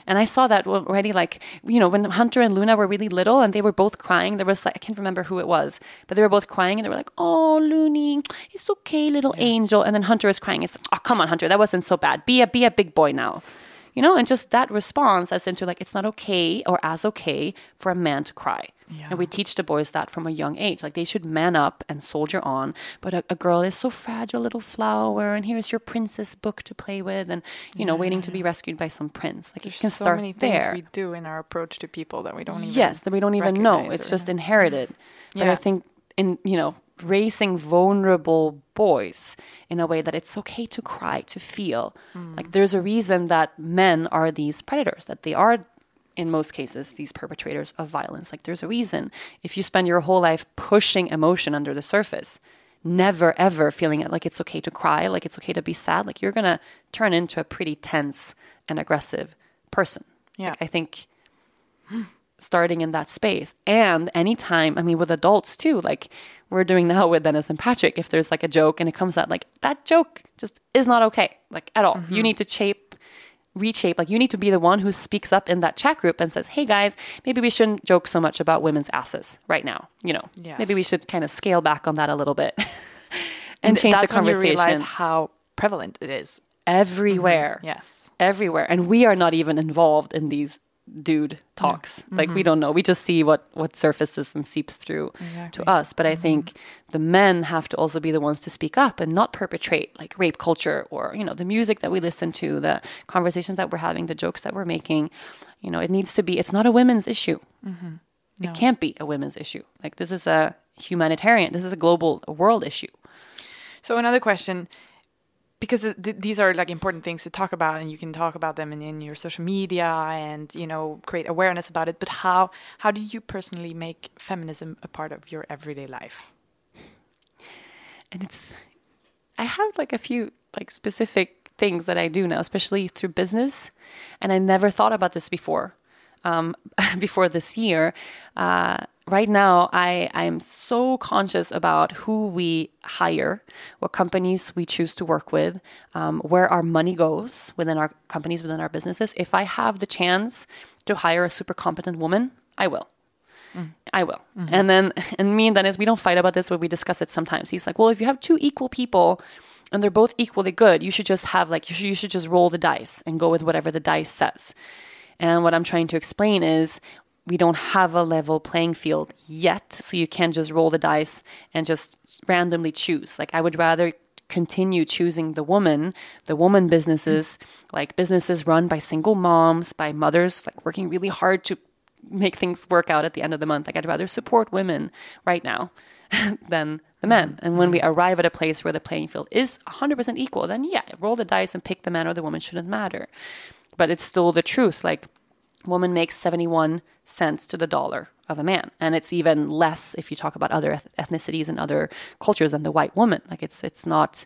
And I saw that already. Like you know, when Hunter and Luna were really little, and they were both crying. There was like I can't remember who it was, but they were both crying, and they were like, "Oh, Looney, it's okay, little angel." And then Hunter was crying. It's oh, come on, Hunter, that wasn't so bad. Be a be a big boy now. You know, and just that response as into like it's not okay or as okay for a man to cry. And we teach the boys that from a young age. Like they should man up and soldier on. But a, a girl is so fragile, little flower, and here's your princess book to play with, and you know, waiting to be rescued by some prince. Like There's you can so start many things there. we do in our approach to people that we don't even. yes, that we don't even know. It's just inherited. But Yeah. I think in you know raising vulnerable boys in a way that it's okay to cry, to feel. Mm. Like there's a reason that men are these predators, that they are in most cases these perpetrators of violence. Like there's a reason. If you spend your whole life pushing emotion under the surface, never ever feeling it like it's okay to cry, like it's okay to be sad, like you're gonna turn into a pretty tense and aggressive person. Yeah. Like, I think starting in that space. And anytime, I mean, with adults too, like we're doing now with Dennis and Patrick, if there's like a joke and it comes out like that joke just is not okay, like at all. Mm-hmm. You need to shape, reshape, like you need to be the one who speaks up in that chat group and says, hey guys, maybe we shouldn't joke so much about women's asses right now. You know, maybe we should kind of scale back on that a little bit and, change that's the conversation When you realize how prevalent it is. everywhere mm-hmm. Yes. everywhere and we are not even involved in these dude talks. Like Mm-hmm. we don't know. We just see what what surfaces and seeps through to us. But i Mm-hmm. think the men have to also be the ones to speak up and not perpetrate like rape culture or you know the music that we listen to the conversations that we're having the jokes that we're making. You know it needs to be it's not a women's issue. Mm-hmm. it can't be a women's issue. Like this is a humanitarian this is a global a world issue. So another question, because th- th- these are like important things to talk about, and you can talk about them in, in your social media and you know create awareness about it. But how how do you personally make feminism a part of your everyday life? and it's i have like a few like specific things that i do now especially through business and i never thought about this before um, before this year uh, right now i i am so conscious about who we hire what companies we choose to work with um, where our money goes within our companies within our businesses if i have the chance to hire a super competent woman i will I will. And then, and me and Dennis, we don't fight about this, but we discuss it sometimes. He's like, well, if you have two equal people and they're both equally good, you should just have like, you should, you should just roll the dice and go with whatever the dice says. And what I'm trying to explain is we don't have a level playing field yet. So you can't just roll the dice and just randomly choose. Like, I would rather continue choosing the woman, the woman businesses, like businesses run by single moms, by mothers, like working really hard to make things work out at the end of the month. Like I'd rather support women right now than the men. And when we mm-hmm. arrive at a place where the playing field is 100% equal, then yeah, roll the dice and pick the man or the woman shouldn't matter. But it's still the truth. Like woman makes 71 cents to the dollar of a man. And it's even less if you talk about other ethnicities and other cultures than the white woman. Like it's it's not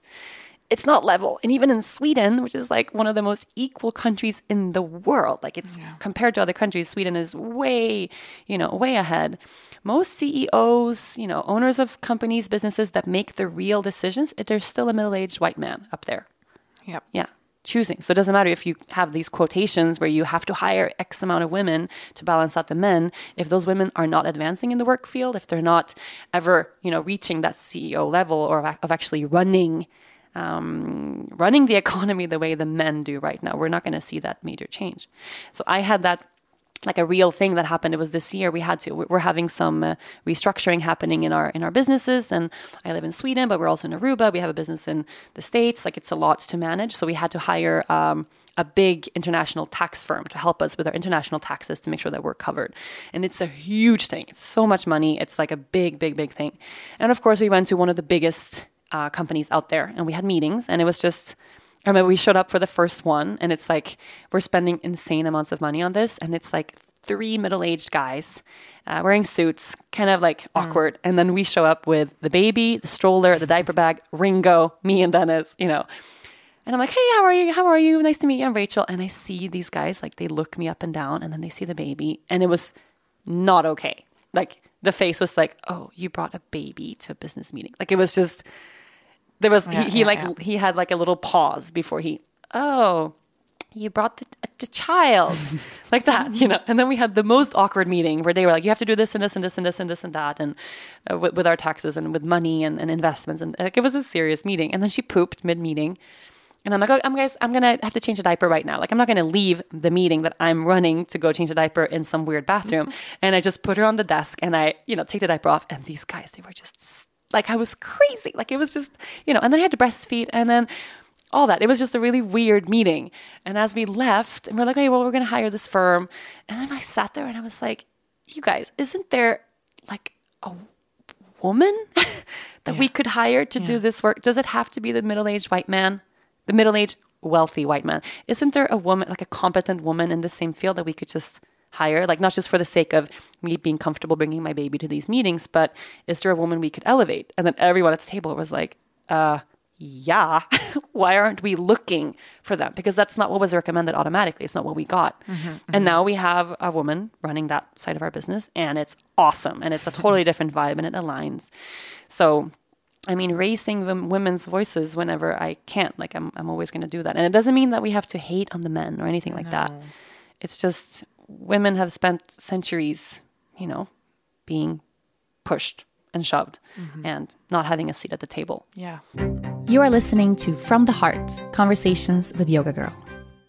it's not level. And even in sweden which is like one of the most equal countries in the world like it's compared to other countries sweden is way you know way ahead. Most ceos you know owners of companies businesses that make the real decisions there's still a middle-aged white man up there. Yep. yeah choosing. So it doesn't matter if you have these quotations where you have to hire x amount of women to balance out the men if those women are not advancing in the work field if they're not ever you know reaching that ceo level or of actually running um, running the economy the way the men do right now we're not going to see that major change. So i had that like a real thing that happened. It was this year we had to. We're having some uh, restructuring happening in our in our businesses, and I live in Sweden, but we're also in Aruba. We have a business in the states. Like it's a lot to manage, so we had to hire. Um, a big international tax firm to help us with our international taxes to make sure that we're covered. And it's a huge thing. It's so much money. It's like a big, big, big thing. And of course, we went to one of the biggest uh, companies out there and we had meetings, and it was just I remember we showed up for the first one, and it's like we're spending insane amounts of money on this, and it's like three middle-aged guys uh, wearing suits, kind of like awkward, and then we show up with the baby, the stroller, the diaper bag, Ringo, me, and Dennis. You know, And I'm like, hey, how are you? How are you? Nice to meet you. I'm Rachel. And I see these guys, like, they look me up and down, and then they see the baby. And it was not okay. Like, the face was like, oh, you brought a baby to a business meeting. Like, it was just, there was, Yeah, he, he yeah, like, yeah. he had like a little pause before he, oh, you brought the, the child like that you know? And then we had the most awkward meeting where they were like you have to do this and this and this and this and this and that and uh, with, with our taxes and with money and, and investments and like it was a serious meeting. And then she pooped mid-meeting. And i'm like oh, i'm guys i'm gonna have to change a diaper right now. Like i'm not gonna leave the meeting that i'm running to go change a diaper in some weird bathroom. And i just put her on the desk and i you know take the diaper off. And these guys they were just like i was crazy like it was just you know and then i had to breastfeed and then all that. It was just a really weird meeting. And as we left, and we're like, okay, well, we're going to hire this firm. And then I sat there and I was like, you guys, isn't there like a woman that we could hire to do this work? Does it have to be the middle aged white man? The middle aged, wealthy white man? Isn't there a woman, like a competent woman in the same field that we could just hire? Like, not just for the sake of me being comfortable bringing my baby to these meetings, but is there a woman we could elevate? And then everyone at the table was like, uh, yeah, why aren't we looking for them? Because that's not what was recommended automatically. It's not what we got. And now we have a woman running that side of our business, and it's awesome. And it's a totally different vibe, and it aligns. So, I mean, raising the women's voices whenever I can. Like, I'm, I'm always going to do that. And it doesn't mean that we have to hate on the men or anything like that. It's just women have spent centuries, you know, being pushed and shoved mm-hmm. and not having a seat at the table. Yeah. You are listening to From the Heart Conversations with Yoga Girl.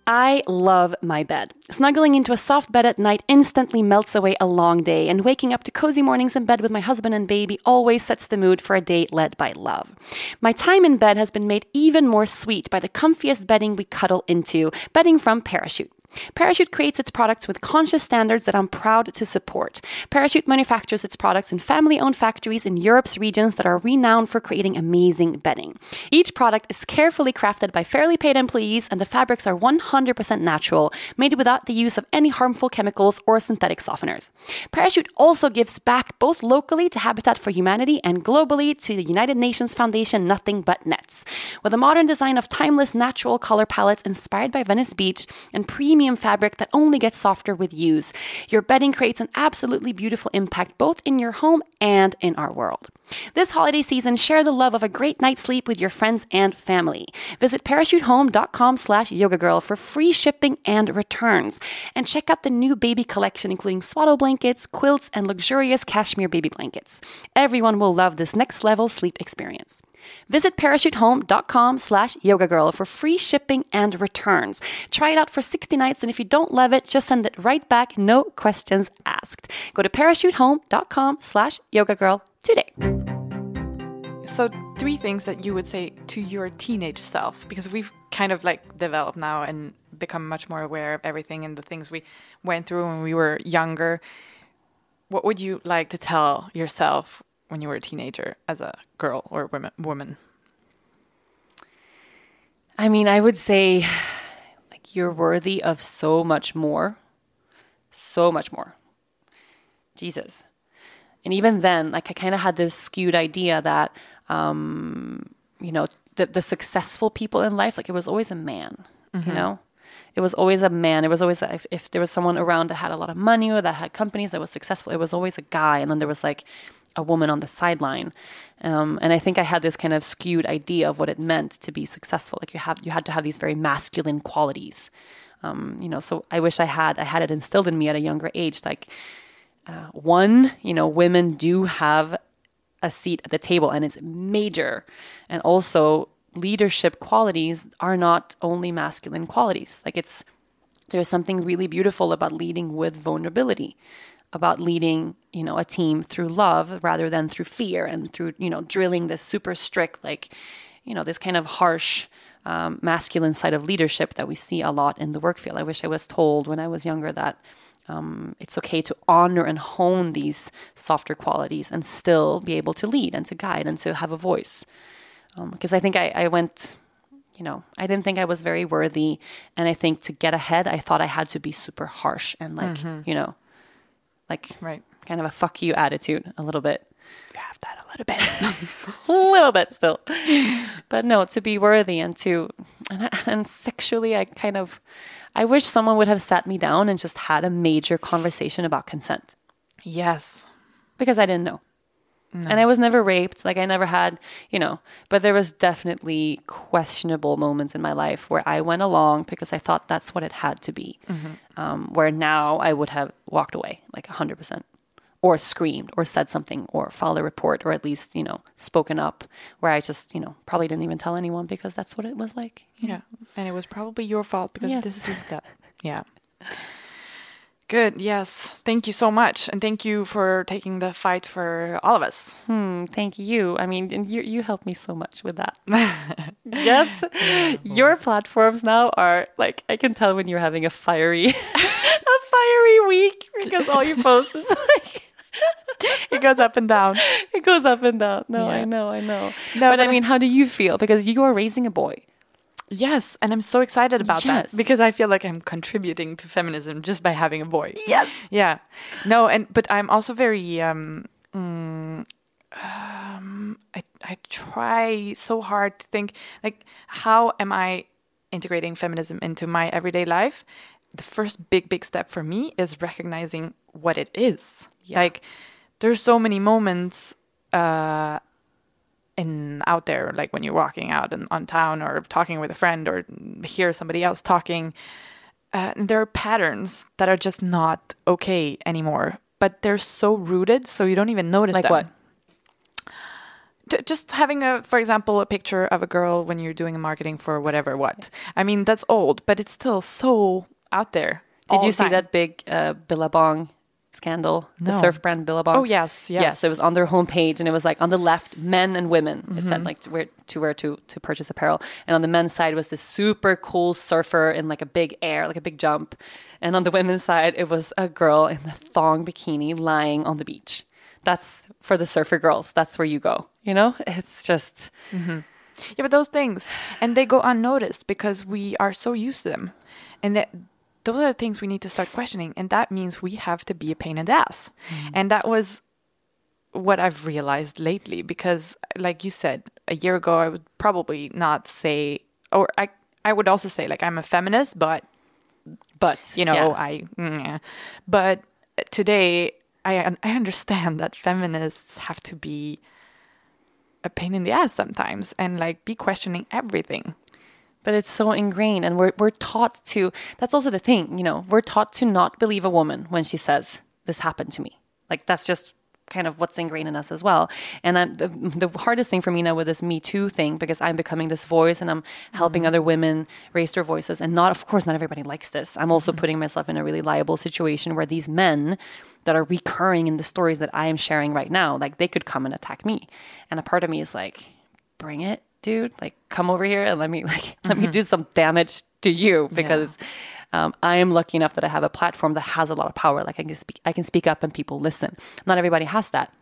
I love my bed. Snuggling into a soft bed at night instantly melts away a long day, and waking up to cozy mornings in bed with my husband and baby always sets the mood for a day led by love. My time in bed has been made even more sweet by the comfiest bedding we cuddle into, bedding from Parachute. Parachute creates its products with conscious standards that I'm proud to support. Parachute manufactures its products in family owned factories in Europe's regions that are renowned for creating amazing bedding. Each product is carefully crafted by fairly paid employees, and the fabrics are 100% natural, made without the use of any harmful chemicals or synthetic softeners. Parachute also gives back both locally to Habitat for Humanity and globally to the United Nations Foundation Nothing But Nets. With a modern design of timeless natural color palettes inspired by Venice Beach and premium fabric that only gets softer with use, your bedding creates an absolutely beautiful impact both in your home and in our world. This holiday season, share the love of a great night's sleep with your friends and family. Visit parachutehome.com slash yoga girl for free shipping and returns. And check out the new baby collection, including swaddle blankets, quilts, and luxurious cashmere baby blankets. Everyone will love this next level sleep experience. Visit parachutehome.com slash yoga girl for free shipping and returns. Try it out for 60 nights, and if you don't love it, just send it right back, no questions asked. Go to parachutehome.com slash yoga girl today. So, three things that you would say to your teenage self, because we've kind of like developed now and become much more aware of everything and the things we went through when we were younger. What would you like to tell yourself when you were a teenager as a girl or woman? I mean, I would say like you're worthy of so much more. So much more. Jesus. And even then, like I kind of had this skewed idea that um, you know, the the successful people in life, like it was always a man, you know? It was always a man. It was always a, if, if there was someone around that had a lot of money or that had companies that was successful, it was always a guy, and then there was like a woman on the sideline. Um, and I think I had this kind of skewed idea of what it meant to be successful. Like you have you had to have these very masculine qualities. Um, you know, so I wish I had I had it instilled in me at a younger age. Like uh, one, you know, women do have a seat at the table, and it's major. And also, leadership qualities are not only masculine qualities. Like it's there's something really beautiful about leading with vulnerability about leading you know a team through love rather than through fear and through you know drilling this super strict like you know this kind of harsh um, masculine side of leadership that we see a lot in the work field i wish i was told when i was younger that um, it's okay to honor and hone these softer qualities and still be able to lead and to guide and to have a voice because i think I, I went you know, I didn't think I was very worthy. And I think to get ahead, I thought I had to be super harsh and like, you know, like Right. kind of a fuck you attitude a little bit. Have that a little bit. A little bit still. But no, to be worthy and to and, and sexually, I kind of, I wish someone would have sat me down and just had a major conversation about consent Yes. because I didn't know. And I was never raped. Like I never had, you know, but there was definitely questionable moments in my life where I went along because I thought that's what it had to be. Um, where now I would have walked away like 100% or screamed or said something or filed a report or at least, you know, spoken up where I just, you know, probably didn't even tell anyone because that's what it was like. You Yeah. And it was probably your fault because Yes. this is that. Yeah. Good. Yes. Thank you so much. And thank you for taking the fight for all of us. Hmm, thank you. I mean, and you you helped me so much with that. yes, your platforms now are like I can tell when you're having a fiery, a fiery week because all you post is like It goes up and down. it goes up and down. No, I know, I know. No, but, but I I- mean, how do you feel? Because you are raising a boy. Yes. And I'm so excited about Yes. that because I feel like I'm contributing to feminism just by having a boy. Yes. Yeah. No, and but I'm also very um, mm, um I I try so hard to think like how am I integrating feminism into my everyday life? The first big big step for me is recognizing what it is. Like there's so many moments uh in out there like when you're walking out in, on town or talking with a friend or hear somebody else talking uh, there are patterns that are just not okay anymore but they're so rooted so you don't even notice Like them. what? Just having a for example a picture of a girl when you're doing a marketing for whatever what. I mean that's old but it's still so out there. Did you the see that big uh, Billabong scandal? The surf brand Billabong. Oh, yes, yes. Yes, it was on their homepage, and it was like on the left, men and women. It Mm-hmm. said like to where to where to to purchase apparel, and on the men's side was this super cool surfer in like a big air, like a big jump, and on the women's side it was a girl in a thong bikini lying on the beach. That's for the surfer girls. That's where you go. You know, it's just Yeah, but those things, and they go unnoticed because we are so used to them, and that those are the things we need to start questioning, and that means we have to be a pain in the ass, and that was what I've realized lately. Because, like you said, a year ago, I would probably not say, or I I would also say like I'm a feminist, but but you know yeah. I, mm, yeah. but today I I understand that feminists have to be a pain in the ass sometimes and like be questioning everything. But it's so ingrained and we're, we're taught to that's also the thing you know we're taught to not believe a woman when she says this happened to me. Like that's just kind of what's ingrained in us as well. And I'm, the, the hardest thing for me now with this me too thing because i'm becoming this voice and i'm helping mm-hmm. other women raise their voices and not of course not everybody likes this. I'm also mm-hmm. putting myself in a really liable situation where these men that are recurring in the stories that i am sharing right now like they could come and attack me. And a part of me is like bring it dude like come over here and let me like let me do some damage to you because um, i am lucky enough that i have a platform that has a lot of power. Like i can speak i can speak up and people listen. Not everybody has that.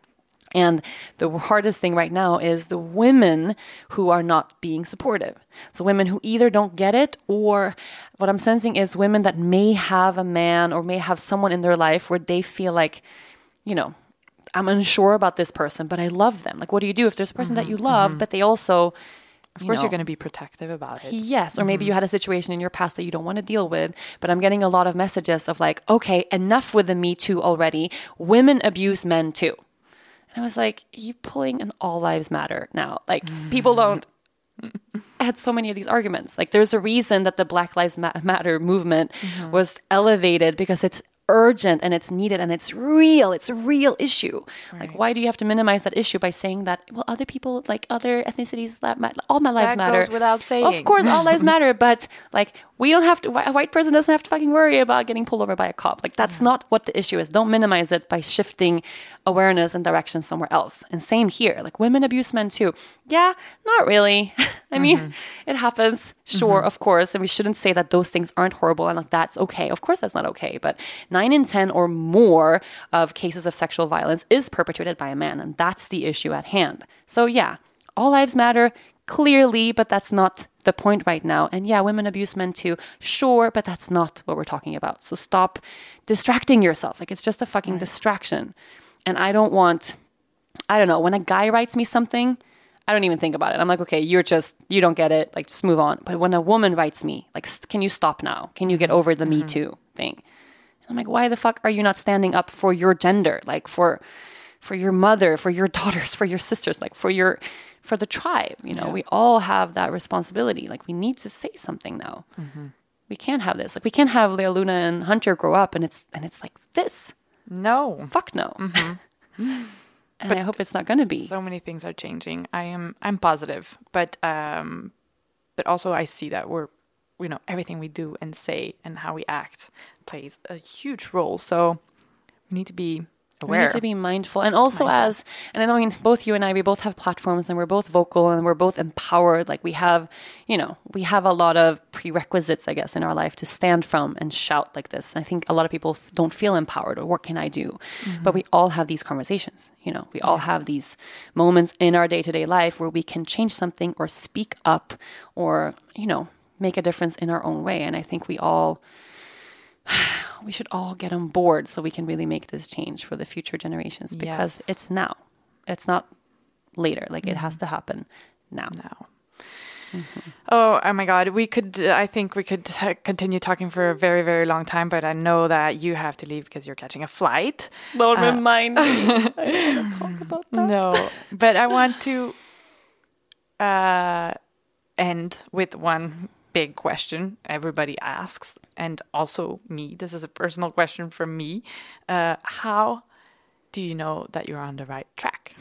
And the hardest thing right now is the women who are not being supportive. So, women who either don't get it, or what I'm sensing is women that may have a man or may have someone in their life where they feel like, you know, I'm unsure about this person, but I love them. Like, what do you do if there's a person that mm-hmm, you love, mm-hmm. but they also, Of course, you're going to be protective about it. Yes, or maybe you mm-hmm. had a situation in your past that you don't want to deal with, but I'm getting a lot of messages of like, okay, enough with the Me Too already. Women abuse men too. And I was like, you pulling an all lives matter now. Like, people don't. I had so many of these arguments. Like, there's a reason that the Black Lives Matter movement was elevated because it's urgent and it's needed and it's real. It's a real issue. Like, why do you have to minimize that issue by saying that, well, other people, like other ethnicities, that ma- all my lives That matter? goes without saying Of course, all lives matter, but like, we don't have to, a white person doesn't have to fucking worry about getting pulled over by a cop. Like, that's not what the issue is. Don't minimize it by shifting awareness and direction somewhere else. And same here. Like, women abuse men too. Yeah, not really. I mean, mm-hmm. it happens, sure, mm-hmm. of course. And we shouldn't say that those things aren't horrible and like that's okay. Of course, that's not okay. But nine in 10 or more of cases of sexual violence is perpetrated by a man. And that's the issue at hand. So, yeah, all lives matter clearly, but that's not the point right now. And yeah, women abuse men too, sure, but that's not what we're talking about. So stop distracting yourself. Like it's just a fucking distraction. And I don't want, I don't know, when a guy writes me something, I don't even think about it. I'm like, okay, you're just, you don't get it. Like, just move on. But when a woman writes me, like, can you stop now? Can you get over the Me Too thing? I'm like, why the fuck are you not standing up for your gender? Like, for, for your mother, for your daughters, for your sisters, like, for your, for the tribe. You know, yeah. we all have that responsibility. Like, we need to say something now. Mm-hmm. We can't have this. Like, we can't have Lea Luna and Hunter grow up and it's, and it's like this. No. Fuck no. Mm-hmm. and but I hope it's not going to be. So many things are changing. I am I'm positive, but um, but also I see that we're you know everything we do and say and how we act plays a huge role. So we need to be aware. We need to be mindful. And also mindful. as, and I know mean, both you and I, we both have platforms and we're both vocal and we're both empowered. Like we have, you know, we have a lot of prerequisites, I guess, in our life to stand from and shout like this. I think a lot of people don't feel empowered or what can I do? Mm-hmm. But we all have these conversations, you know, we all yes. have these moments in our day to day life where we can change something or speak up or, you know, make a difference in our own way. And I think we all, we should all get on board so we can really make this change for the future generations because yes. it's now. It's not later. Like mm-hmm. it has mm-hmm. to happen now. Now. Mm-hmm. Oh, oh my God. We could, uh, I think we could uh, continue talking for a very, very long time, but I know that you have to leave because you're catching a flight. Don't uh, remind me. I don't talk about that. No, but I want to uh, end with one big question everybody asks, and also me. This is a personal question from me. Uh, how do you know that you're on the right track?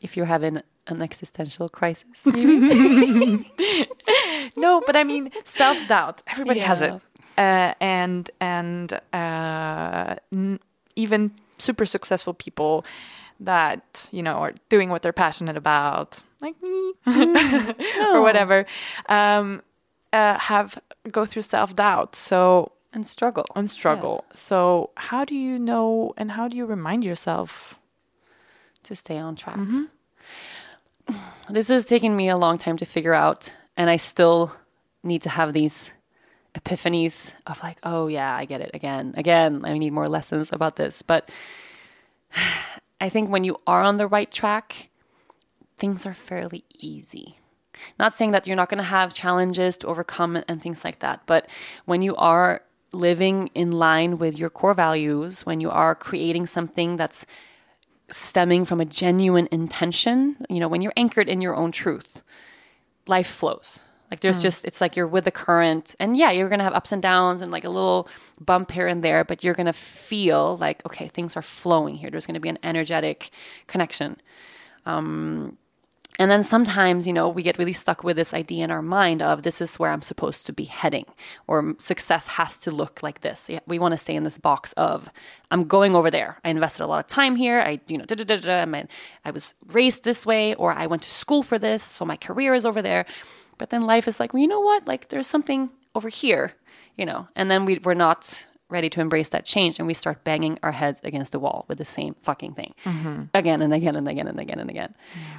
If you're having an existential crisis, no, but I mean self doubt. Everybody yeah. has it, uh, and and uh, even super successful people that you know are doing what they're passionate about like me. Mm, or whatever. Um, uh, have go through self-doubt. So and struggle. And struggle. Yeah. so how do you know and how do you remind yourself? To stay on track. Mm-hmm. this has taken me a long time to figure out and i still need to have these epiphanies of like oh yeah i get it again again i need more lessons about this. But i think when you are on the right track things are fairly easy. Not saying that you're not going to have challenges to overcome and things like that, but when you are living in line with your core values, when you are creating something that's stemming from a genuine intention, you know, when you're anchored in your own truth, life flows. Like there's mm. just, it's like you're with the current. And yeah, you're going to have ups and downs and like a little bump here and there, but you're going to feel like, okay, things are flowing here. There's going to be an energetic connection. Um, and then sometimes, you know, we get really stuck with this idea in our mind of this is where I'm supposed to be heading, or success has to look like this. We want to stay in this box of I'm going over there. I invested a lot of time here. I, you know, da, da, da, da, I, I was raised this way, or I went to school for this, so my career is over there. But then life is like, well, you know what? Like there's something over here, you know, and then we, we're not ready to embrace that change and we start banging our heads against the wall with the same fucking thing mm-hmm. again and again and again and again and again. Yeah.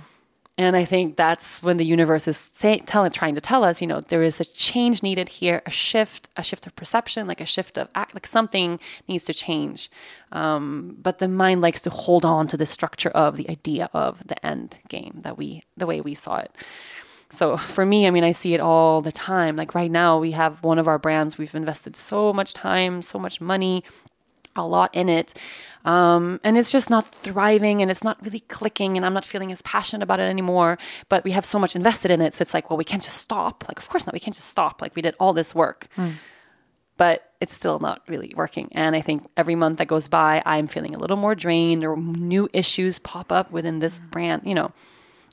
And I think that's when the universe is say, tell, trying to tell us, you know, there is a change needed here, a shift, a shift of perception, like a shift of act, like something needs to change. Um, but the mind likes to hold on to the structure of the idea of the end game that we, the way we saw it. So for me, I mean, I see it all the time. Like right now, we have one of our brands, we've invested so much time, so much money, a lot in it. Um, and it's just not thriving and it's not really clicking and I'm not feeling as passionate about it anymore. But we have so much invested in it. So it's like, well, we can't just stop. Like, of course not. We can't just stop. Like, we did all this work. Mm. But it's still not really working. And I think every month that goes by, I'm feeling a little more drained or new issues pop up within this mm. brand, you know.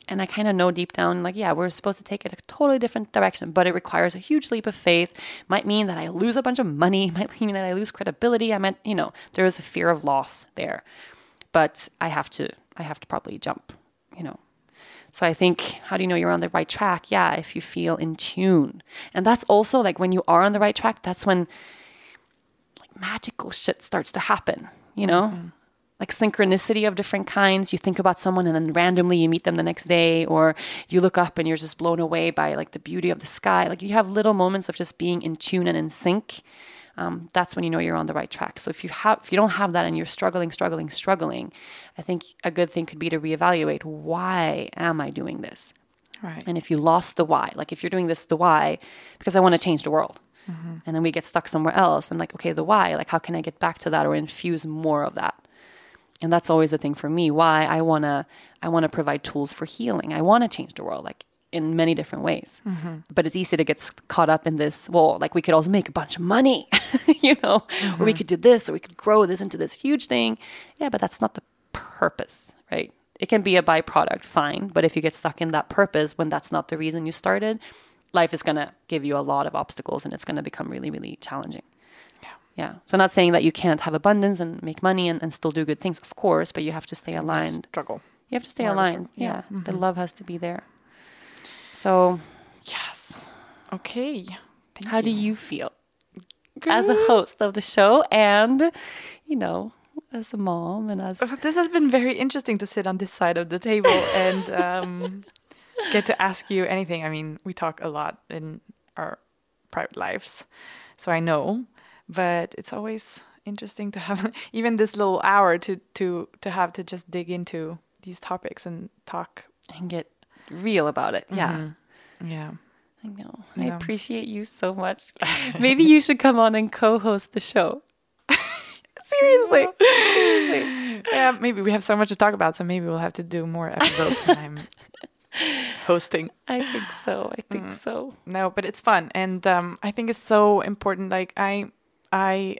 And I kind of know deep down, like, yeah, we're supposed to take it a totally different direction, but it requires a huge leap of faith. Might mean that I lose a bunch of money, might mean that I lose credibility. I meant, you know, there is a fear of loss there. But I have to, I have to probably jump, you know. So I think, how do you know you're on the right track? Yeah, if you feel in tune. And that's also like when you are on the right track, that's when like magical shit starts to happen, you know? Mm-hmm like synchronicity of different kinds. You think about someone and then randomly you meet them the next day, or you look up and you're just blown away by like the beauty of the sky. Like you have little moments of just being in tune and in sync. um, that's when you know you're on the right track. So if you have, if you don't have that and you're struggling, struggling, struggling, I think a good thing could be to reevaluate why am I doing this? Right. And if you lost the why, like if you're doing this, the why, because I want to change the world. And then we get stuck somewhere else and like, okay, the why, like how can I get back to that or infuse more of that? And that's always the thing for me. Why I wanna I wanna provide tools for healing. I wanna change the world, like in many different ways. Mm-hmm. But it's easy to get caught up in this, well, like we could also make a bunch of money, you know, or we mm-hmm. could do this, or we could grow this into this huge thing. Yeah, but that's not the purpose, right? It can be a byproduct, fine. But if you get stuck in that purpose when that's not the reason you started, life is going to give you a lot of obstacles and it's going to become really, really challenging. Yeah. So, not saying that you can't have abundance and make money and, and still do good things, of course, but you have to stay aligned. Struggle. You have to stay More aligned. Yeah. Yeah. The love has to be there. So, Yes. Okay. Thank how do you feel as a host of the show and, you know, as a mom and as. This has been very interesting to sit on this side of the table and um, get to ask you anything. I mean, we talk a lot in our private lives, so I know, but it's always interesting to have even this little hour to to to have to just dig into these topics and talk. and get real about it. Yeah. Yeah. I know. I Yeah. appreciate you so much. Maybe you should come on and co-host the show. Seriously. Yeah, maybe we have so much to talk about, so maybe we'll have to do more episodes when I'm hosting. I think so. I think so. no but it's fun and um, i think it's so important like i i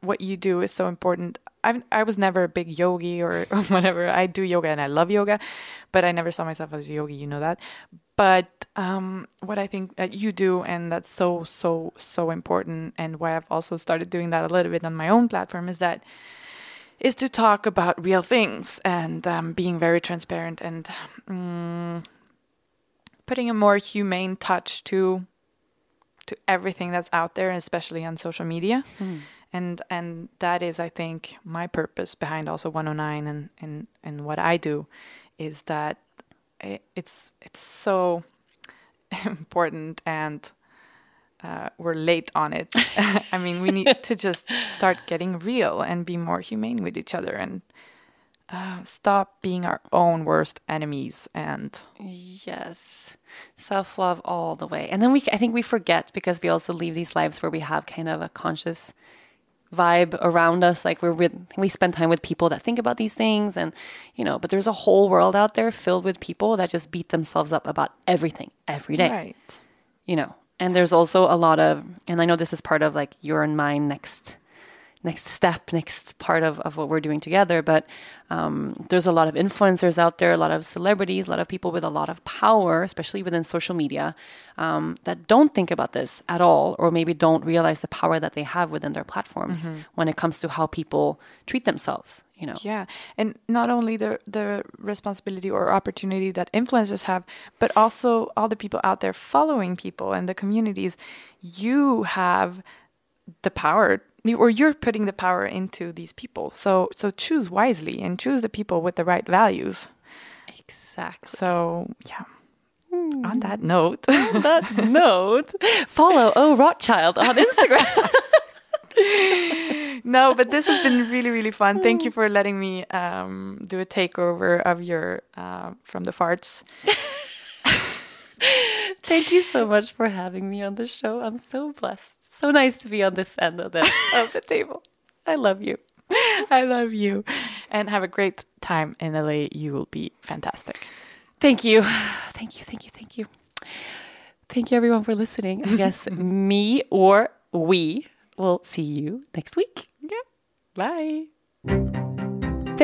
what you do is so important. I've, i was never a big yogi or whatever. I do yoga and i love yoga but i never saw myself as a yogi you know that. But um, what i think that you do and that's so so so important and why i've also started doing that a little bit on my own platform is that is to talk about real things and um, being very transparent and mm, putting a more humane touch to to everything that's out there, especially on social media. And and that is, I think, my purpose behind also 109 and and and what I do is that it, it's it's so important and uh, we're late on it. I mean, we need to just start getting real and be more humane with each other and uh, stop being our own worst enemies. And Yes. Self love all the way. And then we, I think we forget because we also live these lives where we have kind of a conscious vibe around us. Like we're with, we spend time with people that think about these things and, you know, but there's a whole world out there filled with people that just beat themselves up about everything every day. right, you know and there's also a lot of and i know this is part of like your and mine next next step next part of, of what we're doing together. But um, there's a lot of influencers out there a lot of celebrities a lot of people with a lot of power especially within social media um, that don't think about this at all or maybe don't realize the power that they have within their platforms when it comes to how people treat themselves you know? Yeah, and not only the the responsibility or opportunity that influencers have, but also all the people out there following people and the communities. You have the power, or you're putting the power into these people. So so choose wisely and choose the people with the right values. exactly So yeah. On that note, on that note follow oh rothschild on instagram no, but this has been really, really fun. Thank you for letting me um, do a takeover of your uh, from the farts. Thank you so much for having me on the show. I'm so blessed. So nice to be on this end of the of the table. I love you. I love you, and have a great time in LA. You will be fantastic. Thank you. Thank you. Thank you. Thank you. Thank you everyone for listening. I guess me or we will see you next week. Yeah. Bye.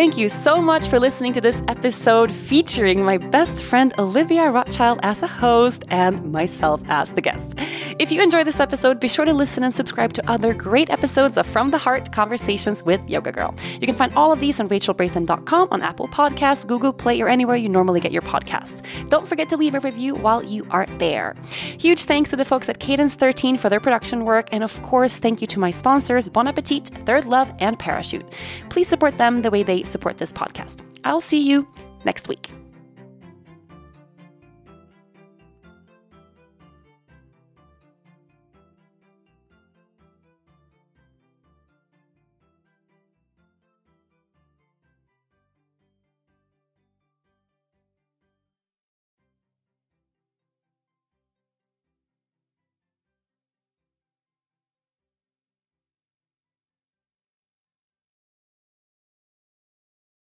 Thank you so much for listening to this episode featuring my best friend Olivia Rothschild as a host and myself as the guest. If you enjoyed this episode, be sure to listen and subscribe to other great episodes of From the Heart Conversations with Yoga Girl. You can find all of these on rachelbrathen.com, on Apple Podcasts, Google Play, or anywhere you normally get your podcasts. Don't forget to leave a review while you are there. Huge thanks to the folks at Cadence 13 for their production work, and of course, thank you to my sponsors, Bon Appetit, ThirdLove, and Parachute. Please support them the way they support this podcast. I'll see you next week.